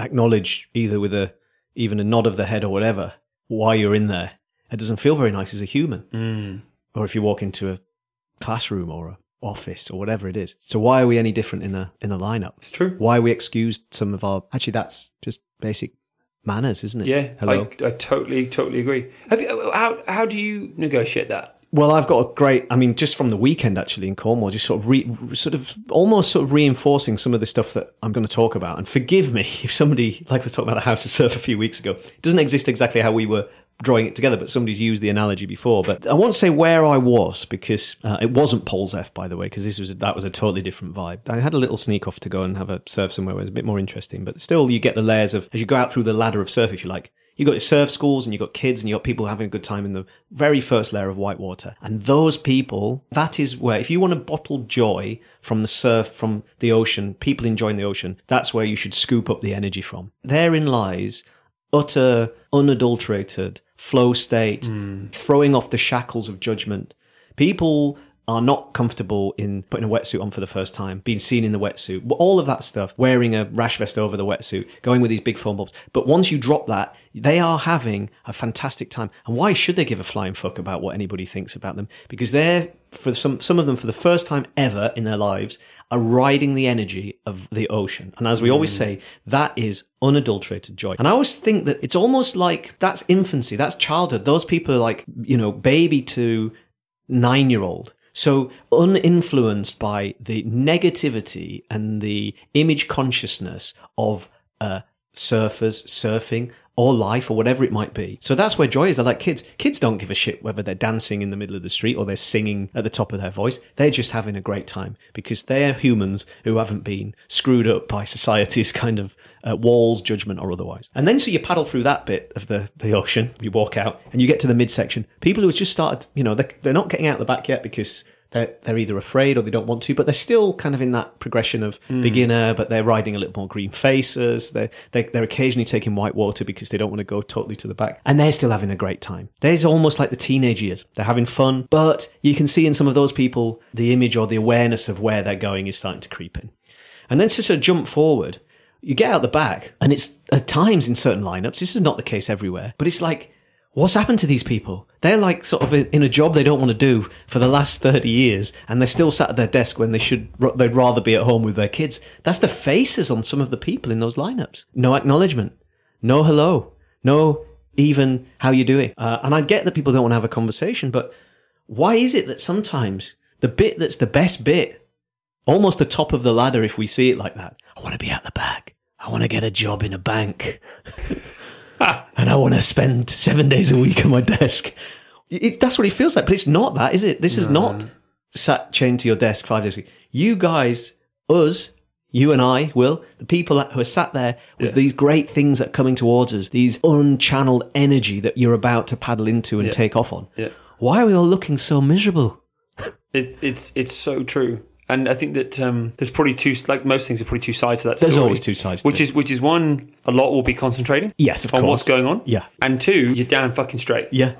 acknowledge either with a even a nod of the head or whatever why you're in there, it doesn't feel very nice as a human. Mm. Or if you walk into a classroom or a office or whatever it is. So why are we any different in a in a lineup? It's true. why we excused some of our actually that's just basic manners isn't it Yeah, hello I, I totally, totally agree. Have you, how, how do you negotiate that? Well i've got a great i mean just from the weekend actually in cornwall just sort of re, sort of almost sort of reinforcing some of the stuff that i'm going to talk about. And forgive me if somebody like we talking about a house of surf a few weeks ago it doesn't exist exactly how we were drawing it together but somebody's used the analogy before. But i won't say where i was because uh, it wasn't Polzeath by the way because this was that was a totally different vibe. I had a little sneak off to go and have a surf somewhere where it was a bit more interesting but still you get the layers of as you go out through the ladder of surf if you like you got your surf schools and you've got kids and you've got people having a good time in the very first layer of whitewater. And those people, that is where, if you want to bottle joy from the surf, from the ocean, people enjoying the ocean, that's where you should scoop up the energy from. Therein lies utter, unadulterated flow state, hmm. throwing off the shackles of judgment. People are not comfortable in putting a wetsuit on for the first time, being seen in the wetsuit, all of that stuff, wearing a rash vest over the wetsuit, going with these big foam bobs. But once you drop that, they are having a fantastic time. And why should they give a flying fuck about what anybody thinks about them? Because they're, for some, some of them, for the first time ever in their lives, are riding the energy of the ocean. And as we always mm. say, that is unadulterated joy. And I always think that it's almost like that's infancy, that's childhood. Those people are like, you know, baby to nine year old. So uninfluenced by the negativity and the image consciousness of uh, surfers, surfing, or life or whatever it might be. So that's where joy is. They're like kids. Kids don't give a shit whether they're dancing in the middle of the street or they're singing at the top of their voice. They're just having a great time because they're humans who haven't been screwed up by society's kind of uh, walls, judgment, or otherwise. And then so you paddle through that bit of the, the ocean, you walk out, and you get to the midsection. People who have just started, you know, they're, they're not getting out the back yet because they're, they're either afraid or they don't want to, but they're still kind of in that progression of hmm. beginner, but they're riding a little more green faces. They're, they, they're occasionally taking white water because they don't want to go totally to the back. And they're still having a great time. There's almost like the teenage years. They're having fun, but you can see in some of those people, the image or the awareness of where they're going is starting to creep in. And then to sort of jump forward, you get out the back, and it's at times in certain lineups, this is not the case everywhere, but it's like, what's happened to these people? They're like sort of in a job they don't want to do for the last 30 years, and they're still sat at their desk when they should, they'd rather be at home with their kids. That's the faces on some of the people in those lineups. No acknowledgement. No hello. No even how you doing. Uh, and I get that people don't want to have a conversation, but why is it that sometimes the bit that's the best bit, almost the top of the ladder, if we see it like that, I want to be at the back. I want to get a job in a bank. and I want to spend seven days a week on my desk. It, that's what it feels like, but it's not that, is it? This is not sat chained to your desk five days a week. You guys, us, you and I, Will, the people that, who are sat there with these great things that are coming towards us, these unchanneled energy that you're about to paddle into and take off on. Yeah. Why are we all looking so miserable? It's it's it's so true, and I think that um, there's probably two like most things are probably two sides to that. There's story, always two sides to which is which is one a lot will be concentrating. Yes, of on course. what's going on. Yeah. and two, you're down fucking straight. Yeah.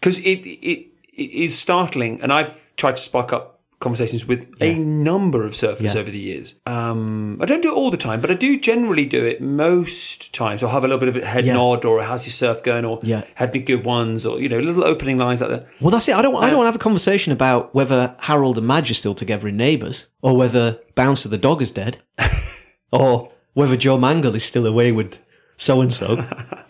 because it, it it is startling, and I've tried to spark up conversations with a number of surfers Yeah. over the years. Um, I don't do it all the time, but I do generally do it most times. I'll have a little bit of a head Yeah. nod or how's your surf going, or Yeah. had any good ones, or you know, little opening lines like that. Well, that's it. I don't. I don't want to have a conversation about whether Harold and Madge are still together in Neighbours, or whether Bouncer the dog is dead, or whether Joe Mangel is still away with so and so.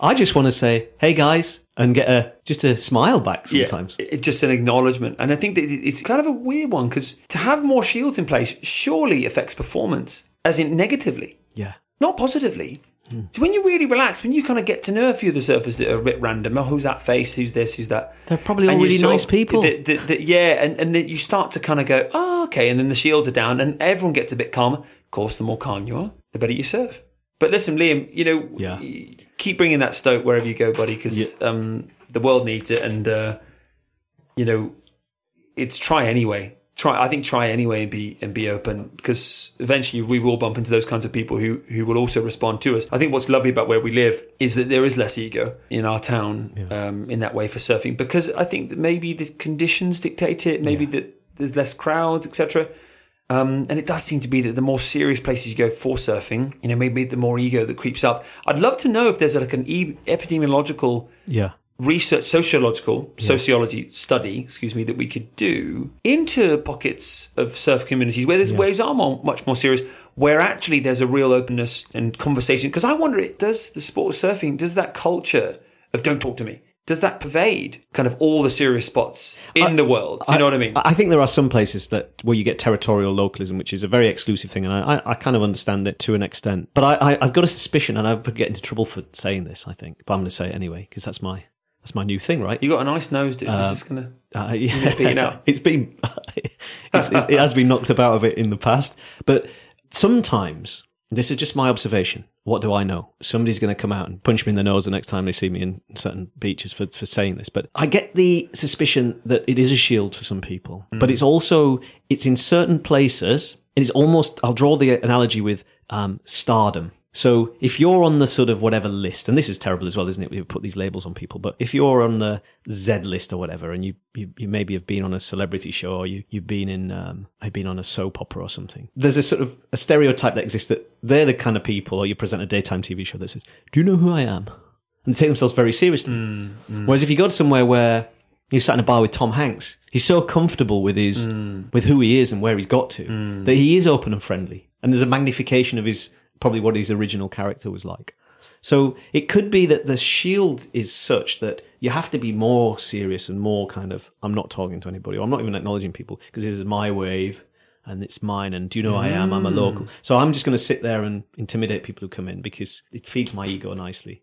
I just want to say, "Hey guys," and get a just a smile back sometimes. Yeah, it's just an acknowledgement. And I think that it's kind of a weird one because to have more shields in place surely affects performance, as in negatively, Yeah. not positively. Hmm. So when you really relax, when you kind of get to know a few of the surfers that are a bit random, oh, who's that face, who's this, who's that, They're probably all really nice of- people. that- that- that- yeah, and, and then you start to kind of go, oh, okay, and then the shields are down, and everyone gets a bit calmer. Of course, the more calm you are, the better you surf. But listen, Liam, you know, Yeah. keep bringing that stoke wherever you go, buddy, because um, the world needs it, and uh, you know, it's try anyway. Try, I think, try anyway and be and be open because eventually we will bump into those kinds of people who who will also respond to us. I think what's lovely about where we live is that there is less ego in our town um, in that way for surfing because I think that maybe the conditions dictate it. Maybe that there's less crowds, etc. Um, and it does seem to be that the more serious places you go for surfing, you know, maybe the more ego that creeps up. I'd love to know if there's like an e- epidemiological Yeah. research, sociological, sociology study, excuse me, that we could do into pockets of surf communities where there's waves are more, much more serious, where actually there's a real openness and conversation. Because I wonder, it does the sport of surfing, does that culture of don't talk to me, does that pervade kind of all the serious spots in the world? Do you know what I mean? I think there are some places that where you get territorial localism, which is a very exclusive thing, and I, I, I kind of understand it to an extent. But I, I, I've got a suspicion, and I would get into trouble for saying this. I think, but I'm going to say it anyway because that's my that's my new thing, right? you got a nice nose, dude. this is gonna. Uh, yeah, beaten out. it's been it's, it's, it has been knocked about a bit in the past, but sometimes this is just my observation. What do I know? Somebody's going to come out and punch me in the nose the next time they see me in certain beaches for, for saying this. But I get the suspicion that it is a shield for some people, but it's also it's in certain places. It is almost. I'll draw the analogy with um, stardom. So if you're on the sort of whatever list, and this is terrible as well, isn't it? We put these labels on people, but if you're on the Z list or whatever, and you, you, you maybe have been on a celebrity show or you, you've been in, um, I've been on a soap opera or something. There's a sort of a stereotype that exists that they're the kind of people, or you present a daytime TV show that says, do you know who I am? And they take themselves very seriously. Mm, mm. Whereas if you go to somewhere where you sat in a bar with Tom Hanks, he's so comfortable with his, mm. with who he is and where he's got to, that he is open and friendly. And there's a magnification of his, probably what his original character was like. So it could be that the shield is such that you have to be more serious and more kind of, I'm not talking to anybody, or I'm not even acknowledging people because this is my wave and it's mine. And do you know who I am? I'm a mm. local. So I'm just going to sit there and intimidate people who come in because it feeds my ego nicely.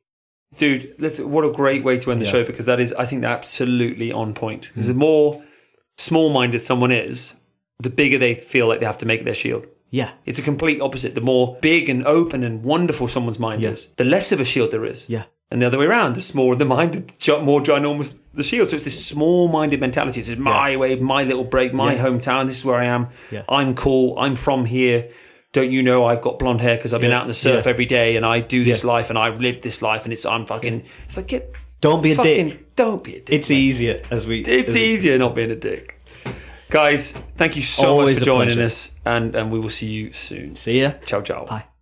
dude, let's. What a great way to end the Yeah. show because that is, I think, absolutely on point. Because the mm. more small-minded someone is, the bigger they feel like they have to make their shield. Yeah. It's a complete opposite. The more big and open and wonderful someone's mind Yeah. is, the less of a shield there is. Yeah. And the other way around, the smaller the mind, the more ginormous the shield. So it's this small-minded mentality. It's my way, my little break, my Yeah. hometown. This is where I am. Yeah. I'm cool. I'm from here. Don't you know I've got blonde hair because I've been Yeah. out in the surf Yeah. every day and I do this life and I've lived this life and it's I'm fucking. It's like get Don't be a fucking dick. don't be a dick. It's easier as we. It's as easier not being a dick. Guys, thank you so Always much for joining pleasure. us and and we will see you soon. See ya. Ciao ciao. Bye.